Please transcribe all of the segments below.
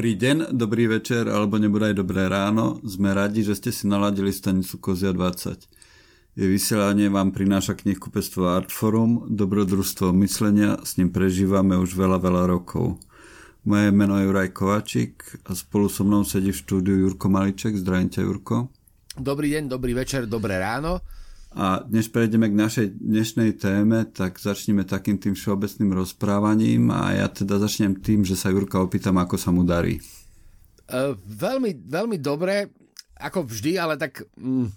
Dobrý deň, dobrý večer, alebo nebude aj dobré ráno. Sme radi, že ste si naladili stanicu Kozia 20. Je vysielanie vám prináša knihkupectvo Artforum, dobrodružstvo myslenia, s ním prežívame už veľa, veľa rokov. Moje meno je Juraj Kovačík a spolu so mnou sedí v štúdiu Jurko Maliček. Zdravím ťa, Jurko. Dobrý deň, dobrý večer, dobré ráno. A dnes prejdeme k našej dnešnej téme, tak začneme takým tým všeobecným rozprávaním a ja teda začnem tým, že sa Jurka opýtam, ako sa mu darí. Uh, veľmi, veľmi dobre, ako vždy, ale tak mm,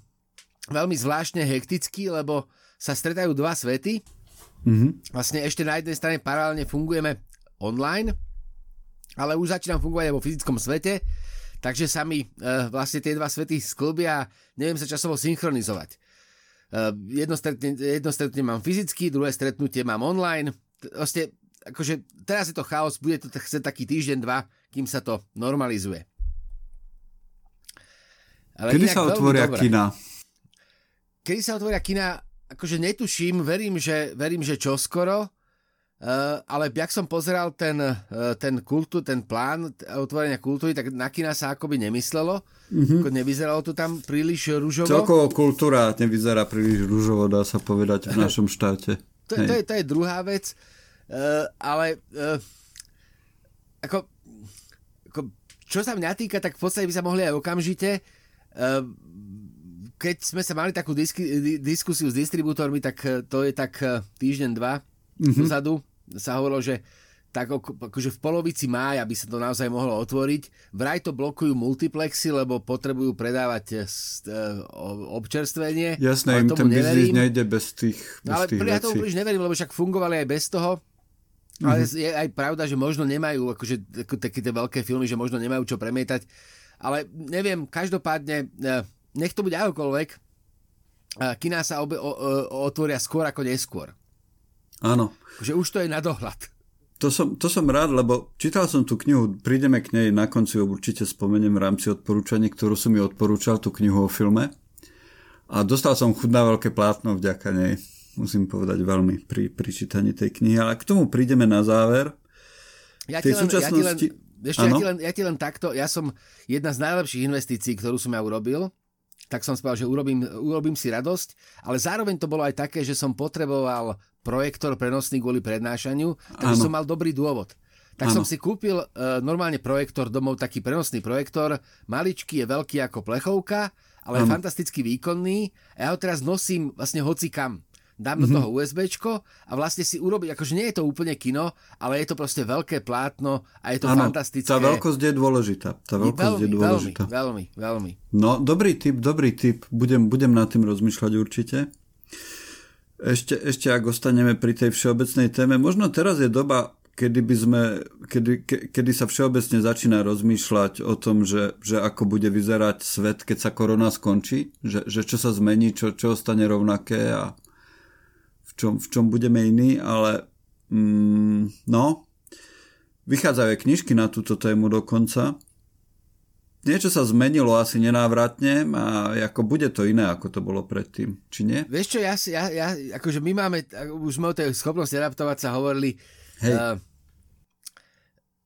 veľmi zvláštne hekticky, lebo sa stretajú dva svety. Mm-hmm. Vlastne ešte na jednej strane paralelne fungujeme online, ale už začínam fungovať aj vo fyzickom svete, takže sa mi uh, vlastne tie dva svety sklbia a neviem sa časovo synchronizovať. Ehm, jedno stretnutie, jedno stretnutie mám fyzicky, druhé stretnutie mám online. Vlastne, akože teraz je to chaos, bude to chce taký týždeň, dva, kým sa to normalizuje. Ale Kedy sa otvoria kina? Kedy sa otvoria kina, akože netuším, verím, že, verím, že čoskoro. Uh, ale jak som pozeral ten, uh, ten, kultu, ten plán otvorenia kultúry, tak na kina sa akoby nemyslelo. Mm-hmm. Nevyzeralo to tam príliš rúžovo. Celkovo kultúra nevyzerá príliš rúžovo, dá sa povedať, v našom štáte. to, to, je, to je druhá vec. Uh, ale ako, ako, čo sa mňa týka, tak v podstate by sa mohli aj okamžite keď sme sa mali takú diski, diskusiu s distribútormi, tak to je tak týždeň, dva mm-hmm. dozadu, sa hovorilo, že tak akože v polovici mája by sa to naozaj mohlo otvoriť. Vraj to blokujú multiplexy, lebo potrebujú predávať e, občerstvenie. Jasné, im ten biznis nejde bez tých, bez ale tých ja tomu príliš neverím, lebo však fungovali aj bez toho. Mm-hmm. Ale je aj pravda, že možno nemajú, akože ako také tie veľké filmy, že možno nemajú čo premietať. Ale neviem, každopádne, e, nech to bude akokoľvek, kina sa obe, o, o, otvoria skôr ako neskôr. Áno. Že už to je na dohľad. To som, to som rád, lebo čítal som tú knihu, prídeme k nej, na konci určite spomeniem v rámci odporúčaní, ktorú som mi odporúčal, tú knihu o filme. A dostal som chuť na veľké plátno vďaka nej, musím povedať veľmi pri, pri čítaní tej knihy. Ale k tomu prídeme na záver. Ja ti len, súčasnosti... ja ti len, Vieš, ja, ti len, ja ti len takto, ja som jedna z najlepších investícií, ktorú som ja urobil, tak som spal, že urobím, urobím si radosť, ale zároveň to bolo aj také, že som potreboval projektor prenosný kvôli prednášaniu, takže ano. som mal dobrý dôvod. Tak ano. som si kúpil uh, normálne projektor domov, taký prenosný projektor, maličký, je veľký ako plechovka, ale ano. je fantasticky výkonný a ja ho teraz nosím vlastne hoci kam. Dám mm-hmm. do mhm. toho USBčko a vlastne si urobiť, akože nie je to úplne kino, ale je to proste veľké plátno a je to ano, fantastické. tá veľkosť je dôležitá. Tá veľkosť veľmi, je dôležitá. Veľmi, veľmi, veľmi. No, dobrý tip, dobrý tip. Budem, budem nad tým rozmýšľať určite. Ešte, ešte ak ostaneme pri tej všeobecnej téme, možno teraz je doba, kedy, by sme, kedy, ke, kedy sa všeobecne začína rozmýšľať o tom, že, že ako bude vyzerať svet, keď sa korona skončí, že, že čo sa zmení, čo, čo ostane rovnaké a v čom, v čom budeme iní, ale mm, no, vychádzajú aj knižky na túto tému dokonca niečo sa zmenilo asi nenávratne a ako bude to iné, ako to bolo predtým, či nie? Vieš čo, ja, ja, ja akože my máme, už sme o tej schopnosti adaptovať sa hovorili, Hej. Uh,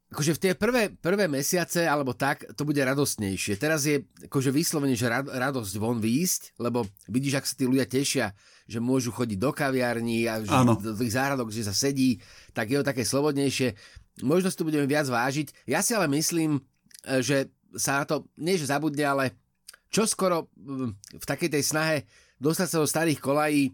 akože v tie prvé, prvé mesiace, alebo tak, to bude radostnejšie. Teraz je akože vyslovene, že rad, radosť von výjsť, lebo vidíš, ak sa tí ľudia tešia, že môžu chodiť do kaviarní a že do tých záhradok, že sa sedí, tak je to také slobodnejšie. Možno si to budeme viac vážiť. Ja si ale myslím, e, že sa na to, nie že zabudne, ale čo skoro mm, v takej tej snahe dostať sa do starých kolají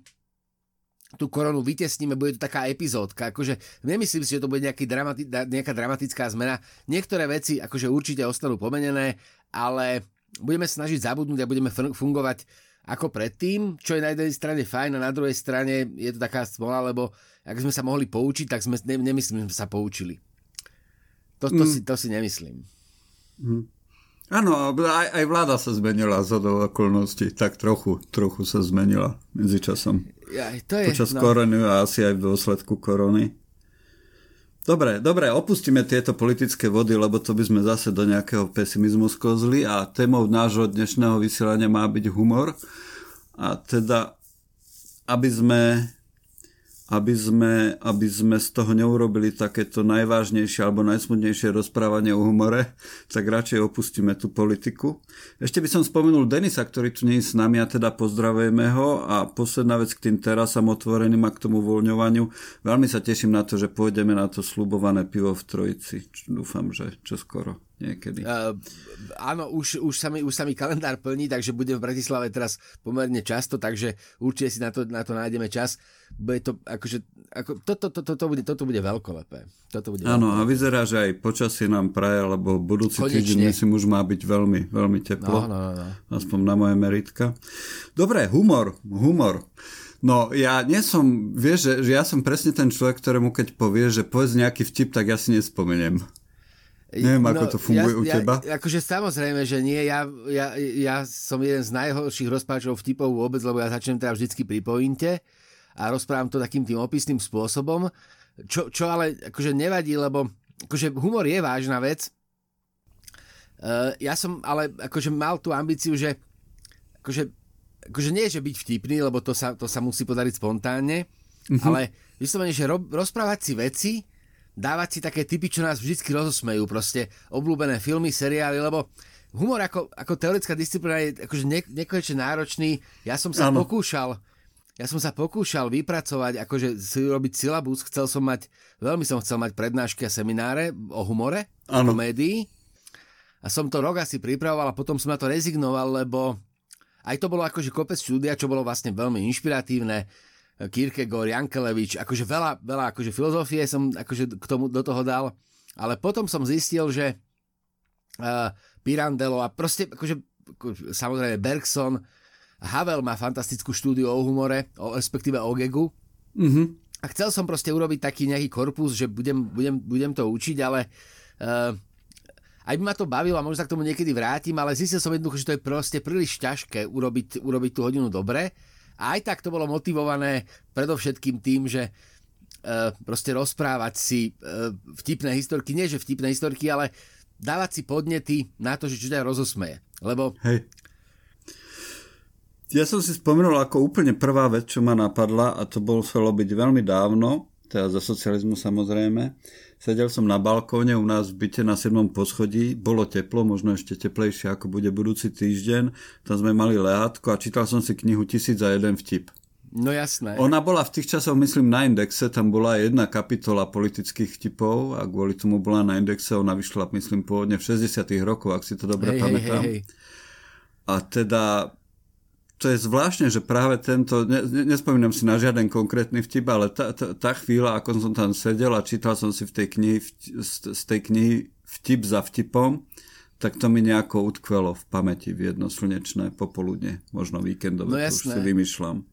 tú koronu vytesníme, bude to taká epizódka. Akože nemyslím si, že to bude nejaký dramati- nejaká dramatická zmena. Niektoré veci akože určite ostanú pomenené, ale budeme snažiť zabudnúť a budeme fungovať ako predtým, čo je na jednej strane fajn a na druhej strane je to taká smola, lebo ak sme sa mohli poučiť, tak sme, ne, nemyslím, že sme sa poučili. To, to, mm. si, to si nemyslím. Mm. Áno, aj, aj vláda sa zmenila za do okolností, tak trochu, trochu sa zmenila medzičasom. Ja, to je, Počas no. korony a asi aj v dôsledku korony. Dobre, dobre, opustíme tieto politické vody, lebo to by sme zase do nejakého pesimizmu skozli a témou nášho dnešného vysielania má byť humor. A teda, aby sme aby sme, aby sme z toho neurobili takéto najvážnejšie alebo najsmutnejšie rozprávanie o humore, tak radšej opustíme tú politiku. Ešte by som spomenul Denisa, ktorý tu nie je s nami a teda pozdravujeme ho a posledná vec k tým terasám otvoreným a k tomu uvoľňovaniu. Veľmi sa teším na to, že pôjdeme na to slubované pivo v Trojici. Dúfam, že čo skoro niekedy. Uh, áno, už, už, sa mi, už sa mi kalendár plní, takže budem v Bratislave teraz pomerne často, takže určite si na to, na to nájdeme čas. Bude to, akože, ako, toto, to, to, to, bude, toto bude veľkolepé. Toto bude áno, veľkolepé. a vyzerá, že aj počasie nám praje, lebo budúci Konečne. týždeň myslím už má byť veľmi, veľmi teplo. No, no, no. Aspoň na moje meritka. Dobre, humor, humor. No ja nie som, vieš, že, že ja som presne ten človek, ktorému keď povie, že povedz nejaký vtip, tak ja si nespomeniem. Neviem, ako no, to funguje ja, u teba. Ja, akože samozrejme, že nie. Ja, ja, ja som jeden z najhorších rozpáčov vtipov vôbec, lebo ja začnem teda vždycky pri pointe a rozprávam to takým tým opisným spôsobom, čo, čo ale akože nevadí, lebo akože humor je vážna vec. Uh, ja som ale akože mal tú ambíciu, že akože, akože nie, že byť vtipný, lebo to sa, to sa musí podariť spontánne, uh-huh. ale vyslovene, že ro, rozprávať si veci, dávať si také typy, čo nás vždy rozosmejú, proste obľúbené filmy, seriály, lebo humor ako, ako teoretická disciplína je akože ne, nekonečne náročný. Ja som sa ano. pokúšal ja som sa pokúšal vypracovať, akože si robiť syllabus, chcel som mať, veľmi som chcel mať prednášky a semináre o humore, ano. o komédii. A som to rok asi pripravoval a potom som na to rezignoval, lebo aj to bolo akože kopec štúdia, čo bolo vlastne veľmi inšpiratívne. Kierkegaard, Jankelevič, akože veľa, veľa akože filozofie som akože k tomu do toho dal, ale potom som zistil, že uh, Pirandello a proste akože, samozrejme Bergson, Havel má fantastickú štúdiu o humore, o, respektíve o gegu. Mm-hmm. A chcel som proste urobiť taký nejaký korpus, že budem, budem, budem to učiť, ale uh, aj by ma to bavilo a možno sa k tomu niekedy vrátim, ale zistil som jednoducho, že to je proste príliš ťažké urobiť, urobiť tú hodinu dobre a aj tak to bolo motivované predovšetkým tým, že uh, proste rozprávať si uh, vtipné historky, nie že vtipné historky, ale dávať si podnety na to, že čo ťa rozosmeje. Lebo Hej. Ja som si spomenul ako úplne prvá vec, čo ma napadla a to bolo byť veľmi dávno, teda za socializmu samozrejme. Sedel som na balkóne u nás v byte na 7. poschodí, bolo teplo, možno ešte teplejšie ako bude budúci týždeň, tam sme mali lehátko a čítal som si knihu Tisíc za jeden vtip. No jasné. Ona bola v tých časoch, myslím, na indexe, tam bola jedna kapitola politických vtipov a kvôli tomu bola na indexe, ona vyšla, myslím, pôvodne v 60 rokoch, ak si to dobre hej, pamätám. Hej, hej. A teda to je zvláštne, že práve tento, ne, nespomínam si na žiaden konkrétny vtip, ale tá, tá, tá chvíľa, ako som tam sedel a čítal som si v tej knihy, z, z tej knihy vtip za vtipom, tak to mi nejako utkvelo v pamäti v jedno slnečné popoludne, možno víkendové, no to už si vymýšľam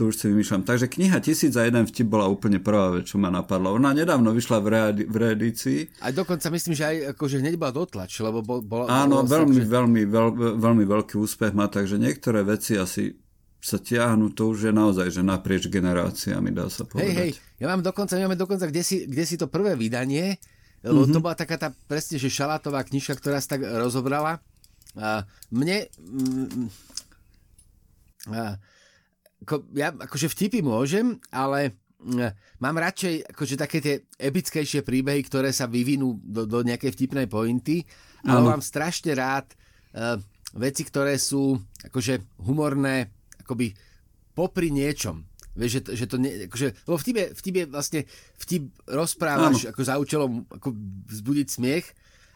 to už si vymýšľam. Takže kniha Tisíc a jeden vtip bola úplne prvá vec, čo ma napadla. Ona nedávno vyšla v, reedi- v reedícii. A dokonca myslím, že aj akože hneď bola dotlač, lebo bol, bola... Áno, veľmi, že... veľmi, veľ, veľmi veľký úspech má, takže niektoré veci asi sa tiahnu, to už je naozaj, že naprieč generáciami, dá sa povedať. Hej, hej, ja mám dokonca, máme dokonca, kde si, kde si to prvé vydanie, lebo mm-hmm. to bola taká tá presne, že šalátová knižka, ktorá sa tak rozobrala. A mne... Mm, a, ako, ja akože vtipy môžem, ale mm, mám radšej akože také tie epickejšie príbehy, ktoré sa vyvinú do, do nejakej vtipnej pointy, ale mám strašne rád uh, veci, ktoré sú akože humorné, akoby popri niečom. Vieš, že, že to nie, akože, lebo vtip je, vtip je vlastne, vtip rozprávaš ano. ako za účelom ako vzbudiť smiech,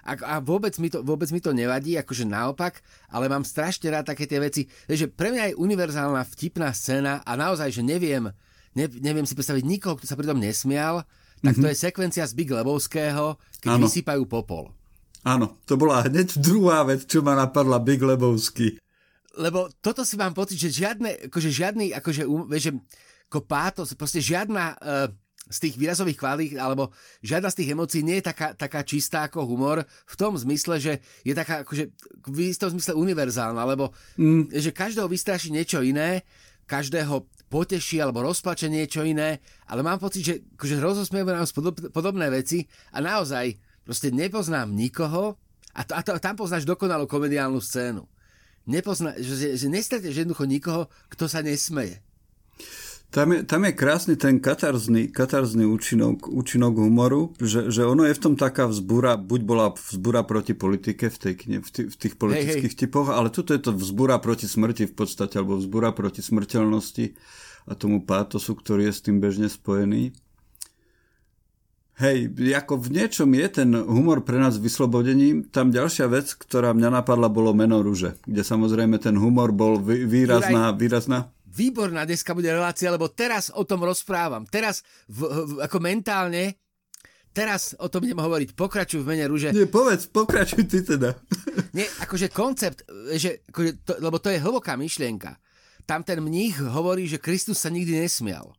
a, a vôbec, mi to, vôbec mi to nevadí, akože naopak, ale mám strašne rád také tie veci. že pre mňa je univerzálna vtipná scéna a naozaj, že neviem, ne, neviem si predstaviť nikoho, kto sa pri tom nesmial, tak mm-hmm. to mhm. je sekvencia z Big Lebowského, keď ano. vysypajú popol. Áno, to bola hneď druhá vec, čo ma napadla Big Lebowski. Lebo toto si mám pocit, že žiadne, akože žiadny, akože, vieš, že ako pátos, proste žiadna uh, z tých výrazových kvalít, alebo žiadna z tých emócií nie je taká, taká čistá ako humor, v tom zmysle, že je taká akože, v istom zmysle univerzálna, lebo mm. že každého vystraší niečo iné, každého poteší alebo rozplače niečo iné, ale mám pocit, že akože rozosmievajú nám podobné veci a naozaj proste nepoznám nikoho a, to, a, to, tam poznáš dokonalú komediálnu scénu. Nepozná, že, že nestretneš jednoducho nikoho, kto sa nesmeje. Tam je, tam je krásny ten katarzný, katarzný účinok, účinok humoru, že, že ono je v tom taká vzbúra, buď bola vzbúra proti politike v, tej kne, v, tých, v tých politických hej, hej. typoch, ale tuto je to vzbúra proti smrti v podstate, alebo vzbúra proti smrteľnosti a tomu pátosu, ktorý je s tým bežne spojený. Hej, ako v niečom je ten humor pre nás vyslobodením. Tam ďalšia vec, ktorá mňa napadla, bolo meno rúže, kde samozrejme ten humor bol výrazná, výrazná výborná dneska bude relácia, lebo teraz o tom rozprávam. Teraz v, v, ako mentálne teraz o tom idem hovoriť. Pokračuj v mene rúže. Nie, povedz, pokračuj ty teda. Nie, akože koncept, že, akože to, lebo to je hlboká myšlienka. Tam ten mních hovorí, že Kristus sa nikdy nesmial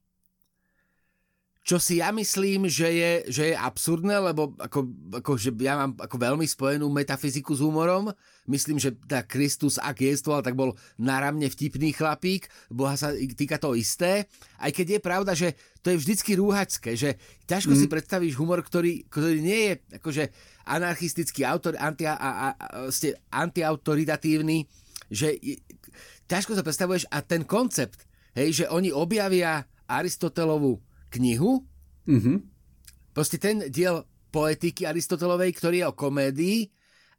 čo si ja myslím, že je, že je absurdné, lebo ako, ako, že ja mám ako veľmi spojenú metafyziku s humorom. Myslím, že tá Kristus, ak jestvoval, tak bol naramne vtipný chlapík. Boha sa týka to isté. Aj keď je pravda, že to je vždycky rúhačské, že ťažko mm. si predstavíš humor, ktorý, ktorý nie je akože anarchistický, autor, anti, a, a, a, ste antiautoritatívny, že ťažko sa predstavuješ a ten koncept, hej, že oni objavia Aristotelovu knihu. Mm-hmm. Proste ten diel poetiky Aristotelovej, ktorý je o komédii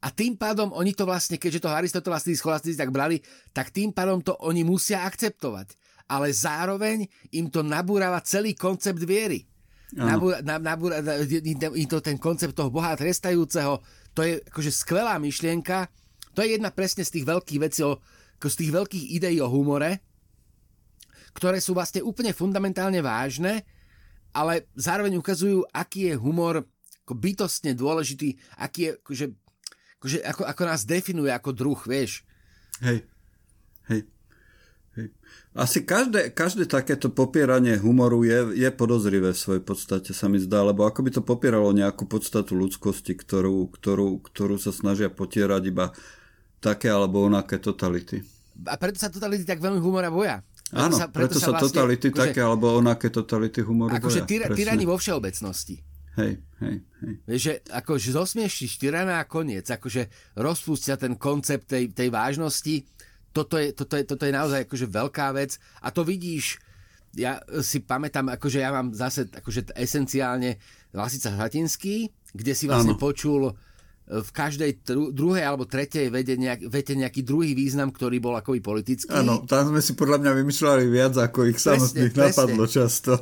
a tým pádom oni to vlastne, keďže to Aristotela z tých tak brali, tak tým pádom to oni musia akceptovať. Ale zároveň im to nabúrava celý koncept viery. Nabúra, nabúra, im to ten koncept toho Boha trestajúceho, to je akože skvelá myšlienka. To je jedna presne z tých veľkých vecí, z tých veľkých ideí o humore, ktoré sú vlastne úplne fundamentálne vážne ale zároveň ukazujú, aký je humor ako bytostne dôležitý, aký je, akože, akože, ako, ako nás definuje ako druh, vieš. Hej, hej. hej. Asi každé, každé takéto popieranie humoru je, je podozrivé v svojej podstate, sa mi zdá, lebo ako by to popieralo nejakú podstatu ľudskosti, ktorú, ktorú, ktorú sa snažia potierať iba také alebo onaké totality. A preto sa totality tak veľmi humora boja. Áno, preto, preto sa, vlastne, totality akože, také alebo onaké totality humoru Akože tyra, tyrani vo všeobecnosti. Hej, hej, hej. Vieš, že akože zosmieštíš tyrana a koniec, akože rozpustia ten koncept tej, tej vážnosti, toto je, toto, je, toto je naozaj akože veľká vec a to vidíš, ja si pamätám, akože ja mám zase akože esenciálne Lasica Hatinský, kde si vlastne ano. počul v každej tru, druhej alebo tretej vede, nejak, vete nejaký druhý význam, ktorý bol akoby politický. Áno, tam sme si podľa mňa vymýšľali viac, ako ich samotných presne, napadlo často.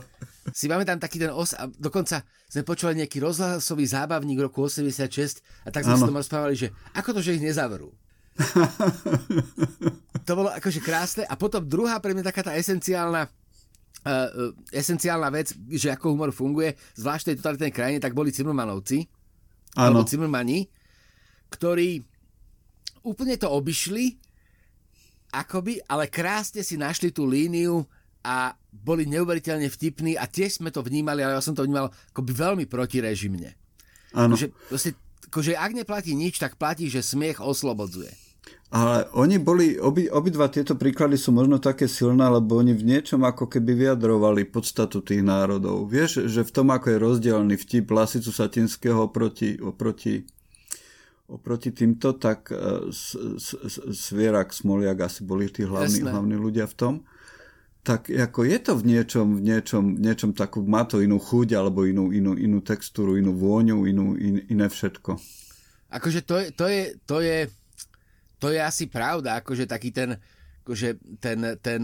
Si máme tam taký ten os, a dokonca sme počuli nejaký rozhlasový zábavník roku 86 a tak sme ano. si rozprávali, že ako to, že ich nezavrú. to bolo akože krásne a potom druhá pre mňa taká tá esenciálna uh, esenciálna vec, že ako humor funguje, zvlášť v tej totalitnej krajine, tak boli Cimrmanovci, alebo Cimrmani, ktorí úplne to obišli, akoby, ale krásne si našli tú líniu a boli neuveriteľne vtipní a tiež sme to vnímali, ale ja som to vnímal akoby veľmi protirežimne. Áno. Že, proste, akože ak neplatí nič, tak platí, že smiech oslobodzuje. Ale oni boli, obi, obidva tieto príklady sú možno také silné, lebo oni v niečom ako keby vyjadrovali podstatu tých národov. Vieš, že v tom, ako je rozdielný vtip Lasicu Satinského oproti, oproti, oproti týmto, tak uh, Svierak, Smoliak asi boli tí hlavní, hlavní ľudia v tom. Tak ako je to v niečom, v niečom, v niečom takú, má to inú chuť, alebo inú, inú, inú textúru, inú vôňu, inú, in, iné všetko. Akože to je, to je, to je to je asi pravda, akože taký ten, akože ten, ten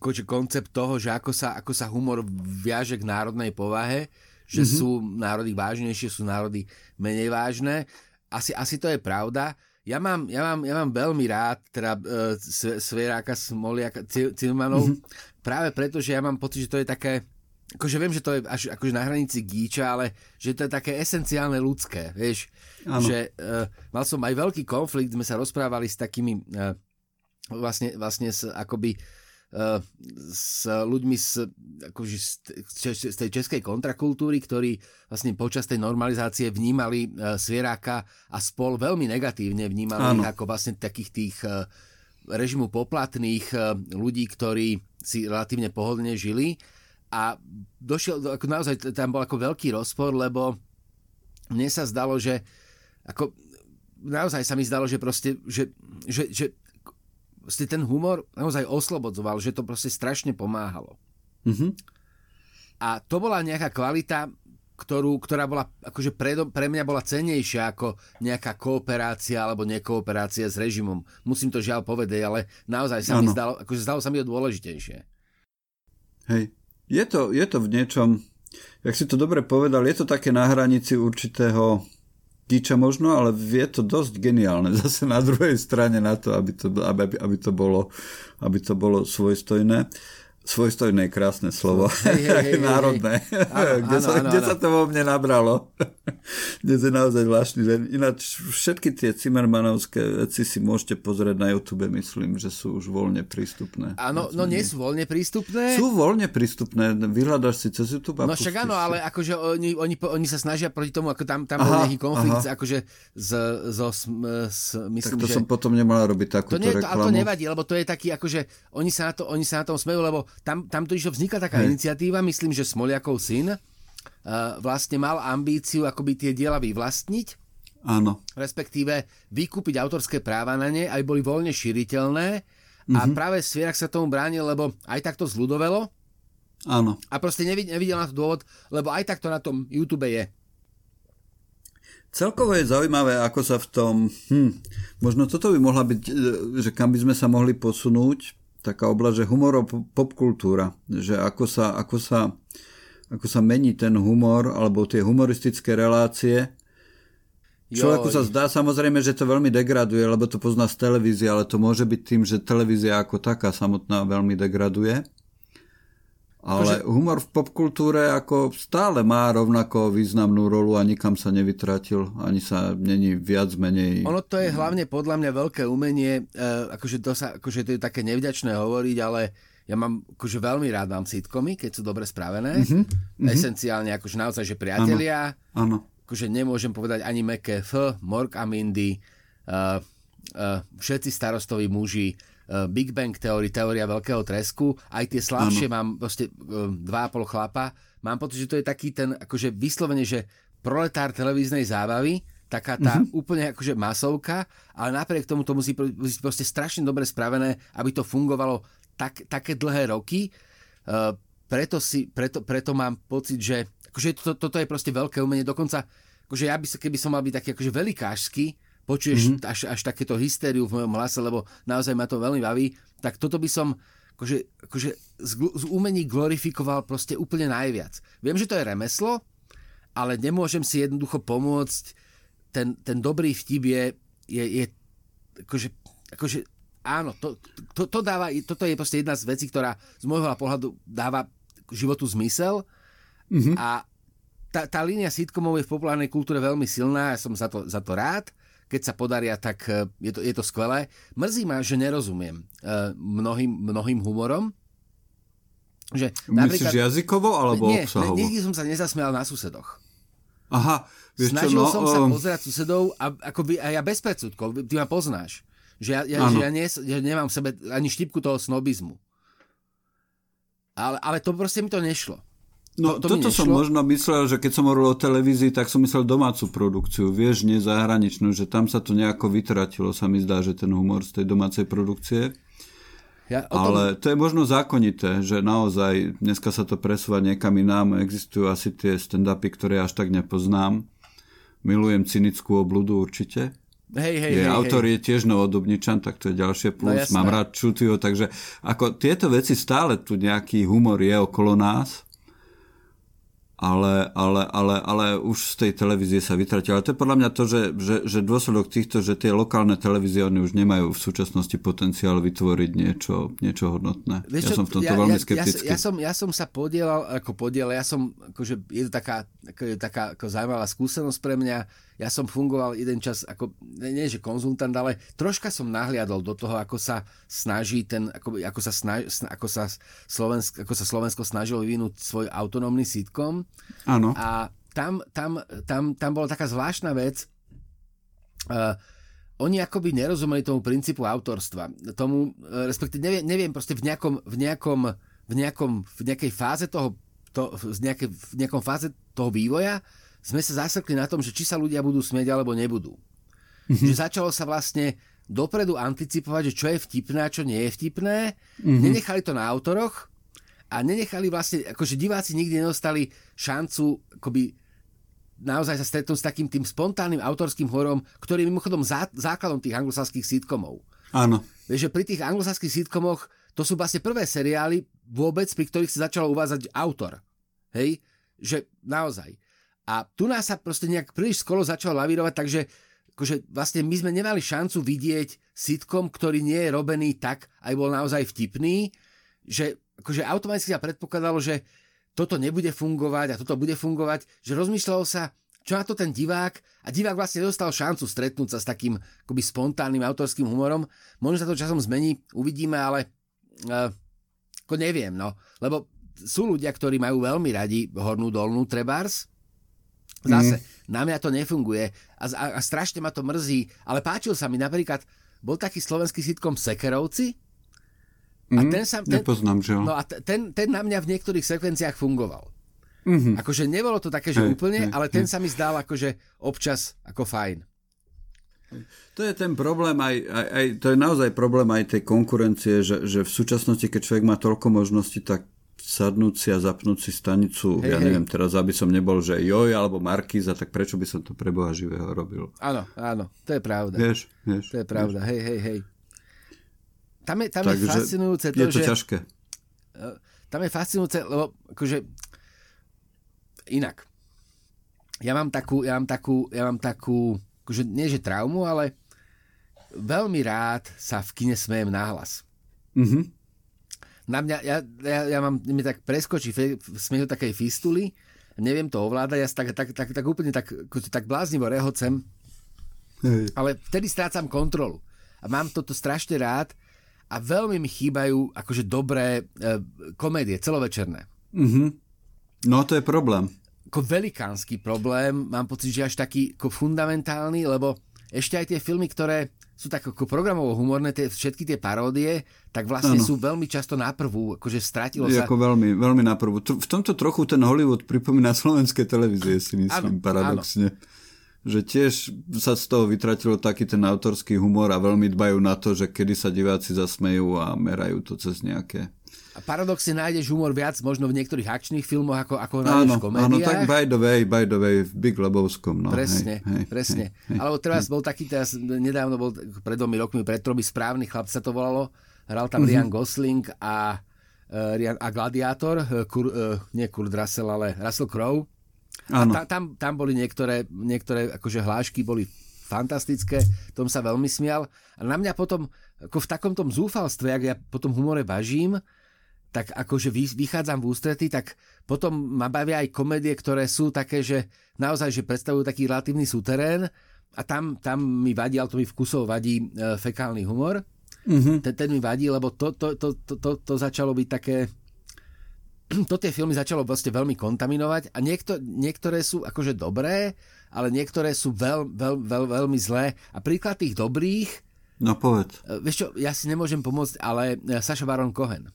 akože koncept toho, že ako sa, ako sa humor viaže k národnej povahe, že mm-hmm. sú národy vážnejšie, sú národy menej vážne. Asi, asi to je pravda. Ja mám, ja mám, ja mám veľmi rád teda uh, Sveráka, Smoliaka, Cilmanov, mm-hmm. práve preto, že ja mám pocit, že to je také, akože viem, že to je až akože na hranici gíča, ale že to je také esenciálne ľudské, vieš, ano. že uh, mal som aj veľký konflikt, sme sa rozprávali s takými uh, vlastne, vlastne s, akoby uh, s ľuďmi z, akože z, z tej českej kontrakultúry, ktorí vlastne počas tej normalizácie vnímali uh, Svieráka a spol veľmi negatívne vnímali ano. ako vlastne takých tých uh, režimu poplatných uh, ľudí, ktorí si relatívne pohodlne žili a došiel, ako naozaj tam bol ako veľký rozpor, lebo mne sa zdalo, že ako naozaj sa mi zdalo, že proste, že, že, že proste ten humor naozaj oslobodzoval, že to proste strašne pomáhalo. Mm-hmm. A to bola nejaká kvalita, ktorú, ktorá bola, akože pre, pre mňa bola cenejšia ako nejaká kooperácia alebo nekooperácia s režimom. Musím to žiaľ povedať, ale naozaj sa ano. mi zdalo, akože zdalo sa mi to dôležitejšie. Hej, je to, je to v niečom, jak si to dobre povedal, je to také na hranici určitého kýča možno, ale je to dosť geniálne zase na druhej strane na to, aby to, aby, aby to, bolo, aby to bolo svojstojné. Svojstojné krásne slovo. Hej, hej, hej, národné. Áno, kde, áno, sa, áno, kde áno. sa to vo mne nabralo. Dnes je naozaj zvláštny deň. Ináč všetky tie Cimmermanovské veci si môžete pozrieť na YouTube, myslím, že sú už voľne prístupné. Áno, no nie sú voľne prístupné. Sú voľne prístupné. Vyhľadaš si cez YouTube a No však áno, ale akože oni, oni, oni sa snažia proti tomu, ako tam, tam aha, bol nejaký konflikt, aha. akože z, z, z, myslím, tak to že... som potom nemala robiť takúto to nie, reklamu. To, ale to nevadí, lebo to je taký, akože oni sa na, to, oni sa na tom smejú, lebo tam, tam to išlo, vznikla taká Hej. iniciatíva, myslím, že Smoliakov syn uh, vlastne mal ambíciu akoby tie diela vyvlastniť, Áno. respektíve vykúpiť autorské práva na ne, aby boli voľne šíriteľné mm-hmm. a mhm. práve Svierak sa tomu bránil, lebo aj takto zľudovelo Áno. a proste nevidel, nevidel na to dôvod, lebo aj takto na tom YouTube je. Celkovo je zaujímavé, ako sa v tom... Hm, možno toto by mohla byť, e, že kam by sme sa mohli posunúť, taká oblasť, že humor popkultúra, že ako sa, ako sa, ako sa mení ten humor, alebo tie humoristické relácie. Človeku sa zdá samozrejme, že to veľmi degraduje, lebo to pozná z televízie, ale to môže byť tým, že televízia ako taká samotná veľmi degraduje. Ale humor v popkultúre ako stále má rovnako významnú rolu a nikam sa nevytratil, ani sa není viac menej... Ono to je hlavne podľa mňa veľké umenie, e, akože, to sa, akože to je také nevďačné hovoriť, ale ja mám, akože veľmi rád mám sitcomy, keď sú dobre spravené. Mm-hmm. Esenciálne, akože naozaj, že priatelia. Áno. Akože nemôžem povedať ani meké F, Mork a Mindy, uh, uh, všetci starostoví muži, Big Bang Theory, teória veľkého tresku, aj tie slabšie ano. mám proste eh, dva a pol chlapa. Mám pocit, že to je taký ten, akože vyslovene, že proletár televíznej zábavy, taká tá uh-huh. úplne akože masovka, ale napriek tomu to musí byť proste strašne dobre spravené, aby to fungovalo tak, také dlhé roky. Uh, preto, si, preto, preto mám pocit, že akože to, toto je proste veľké umenie. Dokonca, akože ja by, keby som mal byť taký akože velikášsky, počuješ mm-hmm. až, až takéto hystériu v mojom hlase, lebo naozaj ma to veľmi baví, tak toto by som akože, akože z, z umení glorifikoval proste úplne najviac. Viem, že to je remeslo, ale nemôžem si jednoducho pomôcť. Ten, ten dobrý vtip je, je, je akože, akože áno, to, to, to dáva, toto je proste jedna z vecí, ktorá z môjho pohľadu dáva životu zmysel mm-hmm. a tá, tá línia sitcomov je v populárnej kultúre veľmi silná, ja som za to, za to rád keď sa podaria, tak e, je to, je to skvelé. Mrzí ma, že nerozumiem uh, mnohým, mnohým humorom. Že Myslíš jazykovo alebo nie, obsahovo? Nie, nikdy som sa nezasmial na susedoch. Aha, vieš Snažil čo, no, som um... sa pozerať susedov a, by, a ja bez predsudkov, ty ma poznáš. Že ja, ja, že ja, nie, ja nemám v sebe ani štipku toho snobizmu. Ale, ale to proste mi to nešlo. No to, to toto som možno myslel, že keď som hovoril o televízii, tak som myslel domácu produkciu, vieš, nie zahraničnú, že tam sa to nejako vytratilo, sa mi zdá, že ten humor z tej domácej produkcie. Ja, tom... Ale to je možno zákonité, že naozaj dneska sa to presúva niekam inám. Existujú asi tie stand-upy, ktoré až tak nepoznám. Milujem cynickú obludu určite. Hej, hej, je, hej, autor hej. je tiež novodobničan, tak to je ďalšie plus. No, Mám rád Čutio, takže ako tieto veci stále tu nejaký humor je okolo nás ale, ale, ale, ale už z tej televízie sa vytratil. Ale to je podľa mňa to, že, že, že dôsledok týchto, že tie lokálne televízie oni už nemajú v súčasnosti potenciál vytvoriť niečo, niečo hodnotné. Vieš, ja som v tomto ja, veľmi skeptický. Ja, ja, som, ja som sa podielal, ako podielal, ja som, akože je to taká, ako, taká ako zaujímavá skúsenosť pre mňa, ja som fungoval jeden čas ako, nie že konzultant, ale troška som nahliadol do toho, ako sa snaží ten, ako, ako, sa, snaž, ako, sa, Slovensk, ako sa Slovensko snažilo vyvinúť svoj autonómny sitcom. Áno. A tam, tam, tam, tam bola taká zvláštna vec, uh, oni akoby nerozumeli tomu princípu autorstva. Tomu, uh, respektíve neviem, neviem proste v nejakom, v nejakom, v nejakom, v nejakej fáze toho, to, v, nejakej, v nejakom fáze toho vývoja sme sa zasekli na tom, že či sa ľudia budú smieť alebo nebudú. Mm-hmm. Že začalo sa vlastne dopredu anticipovať, že čo je vtipné a čo nie je vtipné. Mm-hmm. Nenechali to na autoroch a nenechali vlastne, akože diváci nikdy nedostali šancu akoby naozaj sa stretnúť s takým tým spontánnym autorským horom, ktorý je mimochodom zá, základom tých anglosaských sitcomov. Áno. Vieš, že pri tých anglosaských sitcomoch to sú vlastne prvé seriály vôbec, pri ktorých sa začalo uvázať autor. Hej? Že naozaj. A tu nás sa proste nejak príliš skolo začalo lavírovať, takže akože vlastne my sme nemali šancu vidieť sitcom, ktorý nie je robený tak, aj bol naozaj vtipný, že akože automaticky sa predpokladalo, že toto nebude fungovať a toto bude fungovať, že rozmýšľalo sa, čo na to ten divák a divák vlastne dostal šancu stretnúť sa s takým akoby spontánnym autorským humorom. Možno sa to časom zmení, uvidíme, ale uh, ako neviem, no. Lebo sú ľudia, ktorí majú veľmi radi hornú dolnú trebárs. Zase, mm. na mňa to nefunguje a, a, a strašne ma to mrzí, ale páčil sa mi napríklad, bol taký slovenský sitcom Sekerovci, a mm, ten sa, ten, nepoznám, že. No a ten, ten na mňa v niektorých sekvenciách fungoval. Mm-hmm. Akože nebolo to také, že hej, úplne, hej, ale ten hej. sa mi zdal akože občas ako fajn. To je ten problém aj, aj, aj, to je naozaj problém aj tej konkurencie, že, že v súčasnosti, keď človek má toľko možností, tak sadnúť si a zapnúť si stanicu, hej, ja neviem, hej. teraz aby som nebol, že joj alebo Markíza, tak prečo by som to pre Boha živého robil? Áno, áno, to je pravda. Vieš, vieš. To je pravda, vieš. hej, hej, hej. Tam je, tam Takže je fascinujúce to, je to že... ťažké. E, tam je fascinujúce, lebo akože inak. Ja mám takú, ja mám takú, ja mám takú, akože nie že traumu, ale veľmi rád sa v kine smejem nahlas. Mhm. Na mňa, ja, ja, ja mám, mi tak preskočí smiech do takej fistuly, neviem to ovládať, ja tak, tak, tak, tak úplne tak, tak bláznivo rehocem, Hej. ale vtedy strácam kontrolu. A mám toto strašne rád, a veľmi mi chýbajú akože dobré e, komédie, celovečerné. Mm-hmm. No to je problém. Ako velikánsky problém, mám pocit, že až taký ako fundamentálny, lebo ešte aj tie filmy, ktoré sú tak ako programovo humorné, tie, všetky tie paródie, tak vlastne ano. sú veľmi často na prvú, akože stratilo sa... Ako veľmi, veľmi na prvú. V tomto trochu ten Hollywood pripomína slovenské televízie, si myslím, ano, paradoxne. Ano že tiež sa z toho vytratilo taký ten autorský humor a veľmi dbajú na to, že kedy sa diváci zasmejú a merajú to cez nejaké paradoxne nájdeš humor viac možno v niektorých akčných filmoch ako, ako nájdeš v komédiách. Áno, tak by the way, by the way, v Big Lebowskom. No, presne, hej, presne. Hej, hej, Alebo teraz hej. bol taký, teraz nedávno bol pred dvomi rokmi, pred tromi správny chlap sa to volalo. Hral tam mm-hmm. Ryan Gosling a, uh, a Gladiátor, uh, Kur, uh, nie Kurt Russell, ale Russell Crowe. A ta, tam, tam boli niektoré, niektoré akože hlášky boli fantastické, tom sa veľmi smial. A na mňa potom, ako v takomto zúfalstve, ak ja potom humore bažím, tak akože vychádzam v ústrety, tak potom ma bavia aj komédie, ktoré sú také, že naozaj, že predstavujú taký relatívny súterén a tam, tam mi vadí, ale to mi vkusov vadí e, fekálny humor. Mm-hmm. Ten, ten mi vadí, lebo to, to, to, to, to, to začalo byť také to tie filmy začalo vlastne veľmi kontaminovať a niekto, niektoré sú akože dobré, ale niektoré sú veľ, veľ, veľ, veľmi zlé. A príklad tých dobrých... No povedz. E, vieš čo, ja si nemôžem pomôcť, ale e, Saša Baron Cohen.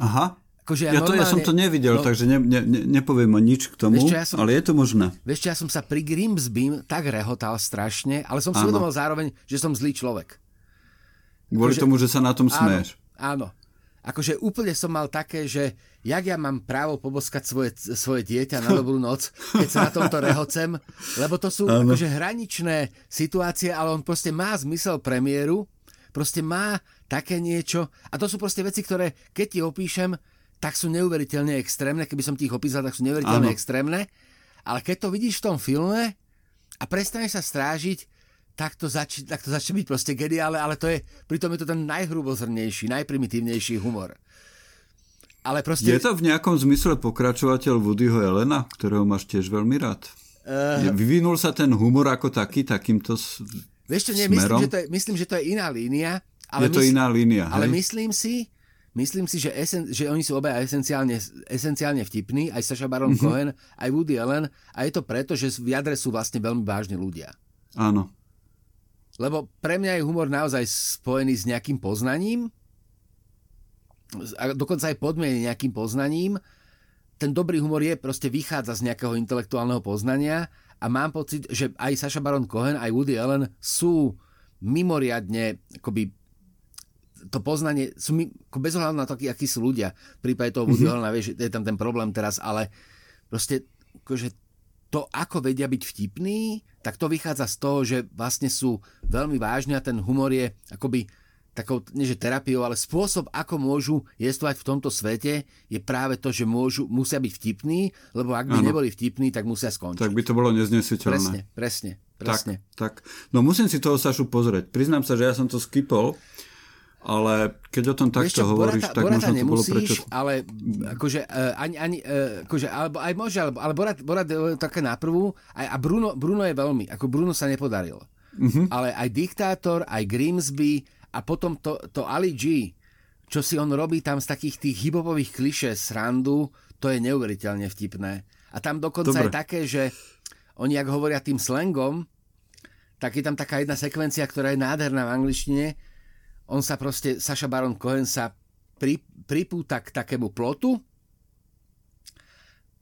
Aha. Akože ja, ja, normálne, to, ja som to nevidel, no, takže ne, ne, ne, nepoviem o nič k tomu, čo, ja som, ale je to možné. Vieš čo, ja som sa pri Grimsbym tak rehotal strašne, ale som si uvedomil zároveň, že som zlý človek. Kvôli akože, tomu, že sa na tom smeješ. Áno, áno akože úplne som mal také, že jak ja mám právo poboskať svoje, svoje dieťa na dobrú noc, keď sa na tomto rehocem, lebo to sú akože hraničné situácie, ale on proste má zmysel premiéru, proste má také niečo a to sú proste veci, ktoré keď ti opíšem, tak sú neuveriteľne extrémne, keby som ti ich opísal, tak sú neuveriteľne ano. extrémne, ale keď to vidíš v tom filme a prestaneš sa strážiť, tak to, zač- tak to začne byť proste geniálne, ale to je, pritom je to ten najhrubozrnejší, najprimitívnejší humor. Ale proste... Je to v nejakom zmysle pokračovateľ Woodyho Elena, ktorého máš tiež veľmi rád? Uh... Vyvinul sa ten humor ako taký, takýmto s... Vieš čo, nie, myslím, že to je, myslím, že to je iná línia. Ale je to mysl... iná línia, Ale hej? myslím si, myslím si, že, esen, že oni sú obaja esenciálne, esenciálne vtipní, aj Saša Baron uh-huh. Cohen, aj Woody Allen, a je to preto, že v jadre sú vlastne veľmi vážni ľudia. Áno. Lebo pre mňa je humor naozaj spojený s nejakým poznaním, a dokonca aj podmienený nejakým poznaním. Ten dobrý humor je, proste vychádza z nejakého intelektuálneho poznania a mám pocit, že aj Saša Baron Cohen, aj Woody Allen sú mimoriadne akoby to poznanie, sú mi, ako bez ohľadu na to, akí, akí sú ľudia, v prípade toho Woody mm-hmm. vieš, je tam ten problém teraz, ale proste, akože to, ako vedia byť vtipní, tak to vychádza z toho, že vlastne sú veľmi vážni a ten humor je akoby takou, nie že terapiou, ale spôsob, ako môžu jestvať v tomto svete, je práve to, že môžu, musia byť vtipní, lebo ak by ano. neboli vtipní, tak musia skončiť. Tak by to bolo neznesiteľné. Presne, presne, presne. Tak, tak. No musím si toho Sašu pozrieť. Priznám sa, že ja som to skipol, ale keď o tom takto čo, hovoríš, Borata, tak Borata možno to bolo prečo... ale akože uh, ani, ani uh, akože, alebo aj môže, alebo, ale Borat, Borat je také na prvú, aj, a Bruno, Bruno je veľmi, ako Bruno sa nepodaril. Uh-huh. Ale aj Diktátor, aj Grimsby, a potom to, to Ali G, čo si on robí tam z takých tých hibopových kliše srandu, to je neuveriteľne vtipné. A tam dokonca Dobre. je také, že oni, ak hovoria tým slangom, tak je tam taká jedna sekvencia, ktorá je nádherná v angličtine. On sa proste, Saša Baron Cohen sa pri, pripúta k takému plotu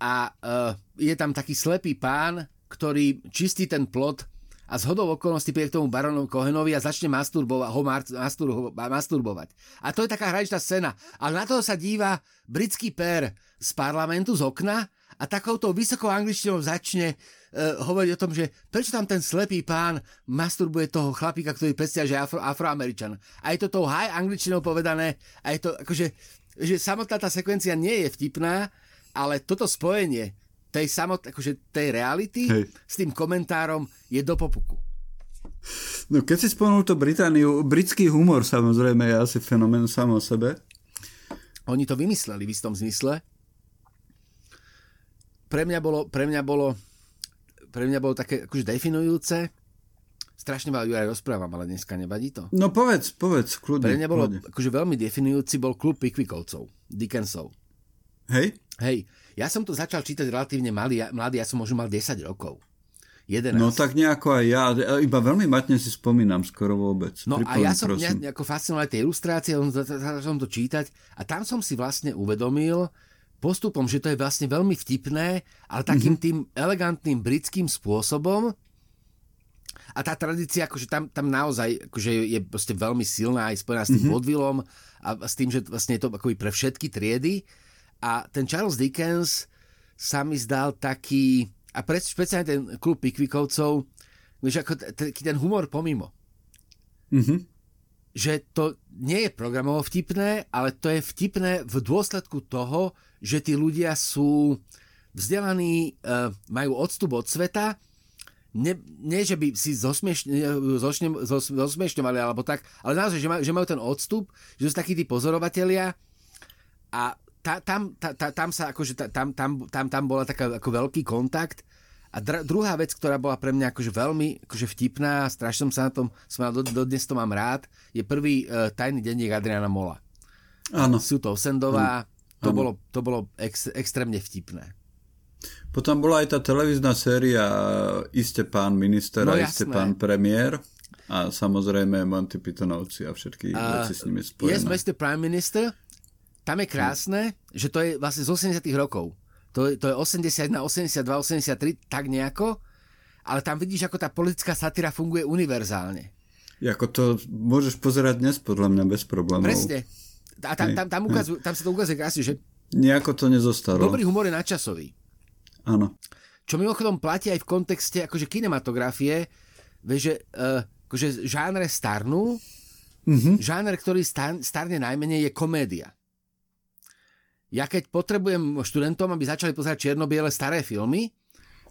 a uh, je tam taký slepý pán, ktorý čistí ten plot a z hodou okolností príde k tomu baronovi Kohenovi a začne masturbova- ho masturbo- masturbovať. A to je taká hraničná scéna. Ale na toho sa díva britský pér z parlamentu, z okna a takouto vysokou angličtinou začne hovoriť o tom, že prečo tam ten slepý pán masturbuje toho chlapíka, ktorý predstavia, že je afro, afroameričan. A je to tou high angličtinou povedané a je to akože, že samotná tá sekvencia nie je vtipná, ale toto spojenie tej samot, akože tej reality Hej. s tým komentárom je do popuku. No keď si spomenul to Britániu, britský humor samozrejme je asi fenomén sám o sebe. Oni to vymysleli v istom zmysle. Pre mňa bolo, pre mňa bolo, pre mňa bolo také akože definujúce, strašne veľa aj rozprávam, ale dneska nevadí to. No povedz, povedz, kľudne. Pre mňa bolo kľudne. akože veľmi definujúci bol klub Pickwickovcov, Dickensov. Hej? Hej, ja som to začal čítať relatívne malý, mladý, ja som možno mal 10 rokov. 11. No tak nejako aj ja, iba veľmi matne si spomínam skoro vôbec. No Pripomín, a ja som prosím. nejako fascinoval tie ilustrácie, začal som to čítať a tam som si vlastne uvedomil postupom, že to je vlastne veľmi vtipné, ale takým mm-hmm. tým elegantným britským spôsobom, a tá tradícia, akože tam, tam naozaj akože je proste veľmi silná aj spojená s tým mm-hmm. vodvilom a s tým, že vlastne je to akoby pre všetky triedy. A ten Charles Dickens sa mi zdal taký, a pre, špeciálne ten klub Pickwickovcov, že ako taký ten humor pomimo. Mm-hmm. Že to nie je programovo vtipné, ale to je vtipné v dôsledku toho, že tí ľudia sú vzdelaní, e, majú odstup od sveta, ne, nie, že by si zosmiešňovali alebo tak, ale naozaj, že, majú, že majú ten odstup, že sú takí tí pozorovatelia. A ta, tam, ta, ta, tam sa akože, ta, tam, tam, tam, tam bola taká ako veľký kontakt a dr- druhá vec, ktorá bola pre mňa akože veľmi akože vtipná a strašne som sa na tom smal, do, do dnes to mám rád, je prvý uh, tajný denník Adriana Mola. Áno. Sú to Osendová, to bolo, to bolo ex, extrémne vtipné. Potom bola aj tá televízna séria Iste pán minister no, a Iste pán premiér a samozrejme Monty Pythonovci a všetky uh, veci s nimi spojené. Yes, Mr. Prime Minister tam je krásne, že to je vlastne z 80 rokov. To je, to je 81, 82, 83, tak nejako, ale tam vidíš, ako tá politická satíra funguje univerzálne. Ako to môžeš pozerať dnes, podľa mňa, bez problémov. Presne. A tam, tam, tam, ukazuj, tam sa to ukazuje krásne, že Nejako to nezostalo. Dobrý humor je nadčasový. Áno. Čo mimochodom platí aj v kontexte akože kinematografie, vieš, že uh, akože žánre starnú, mm-hmm. žáner, ktorý star, starne najmenej, je komédia ja keď potrebujem študentom, aby začali pozerať čierno-biele staré filmy,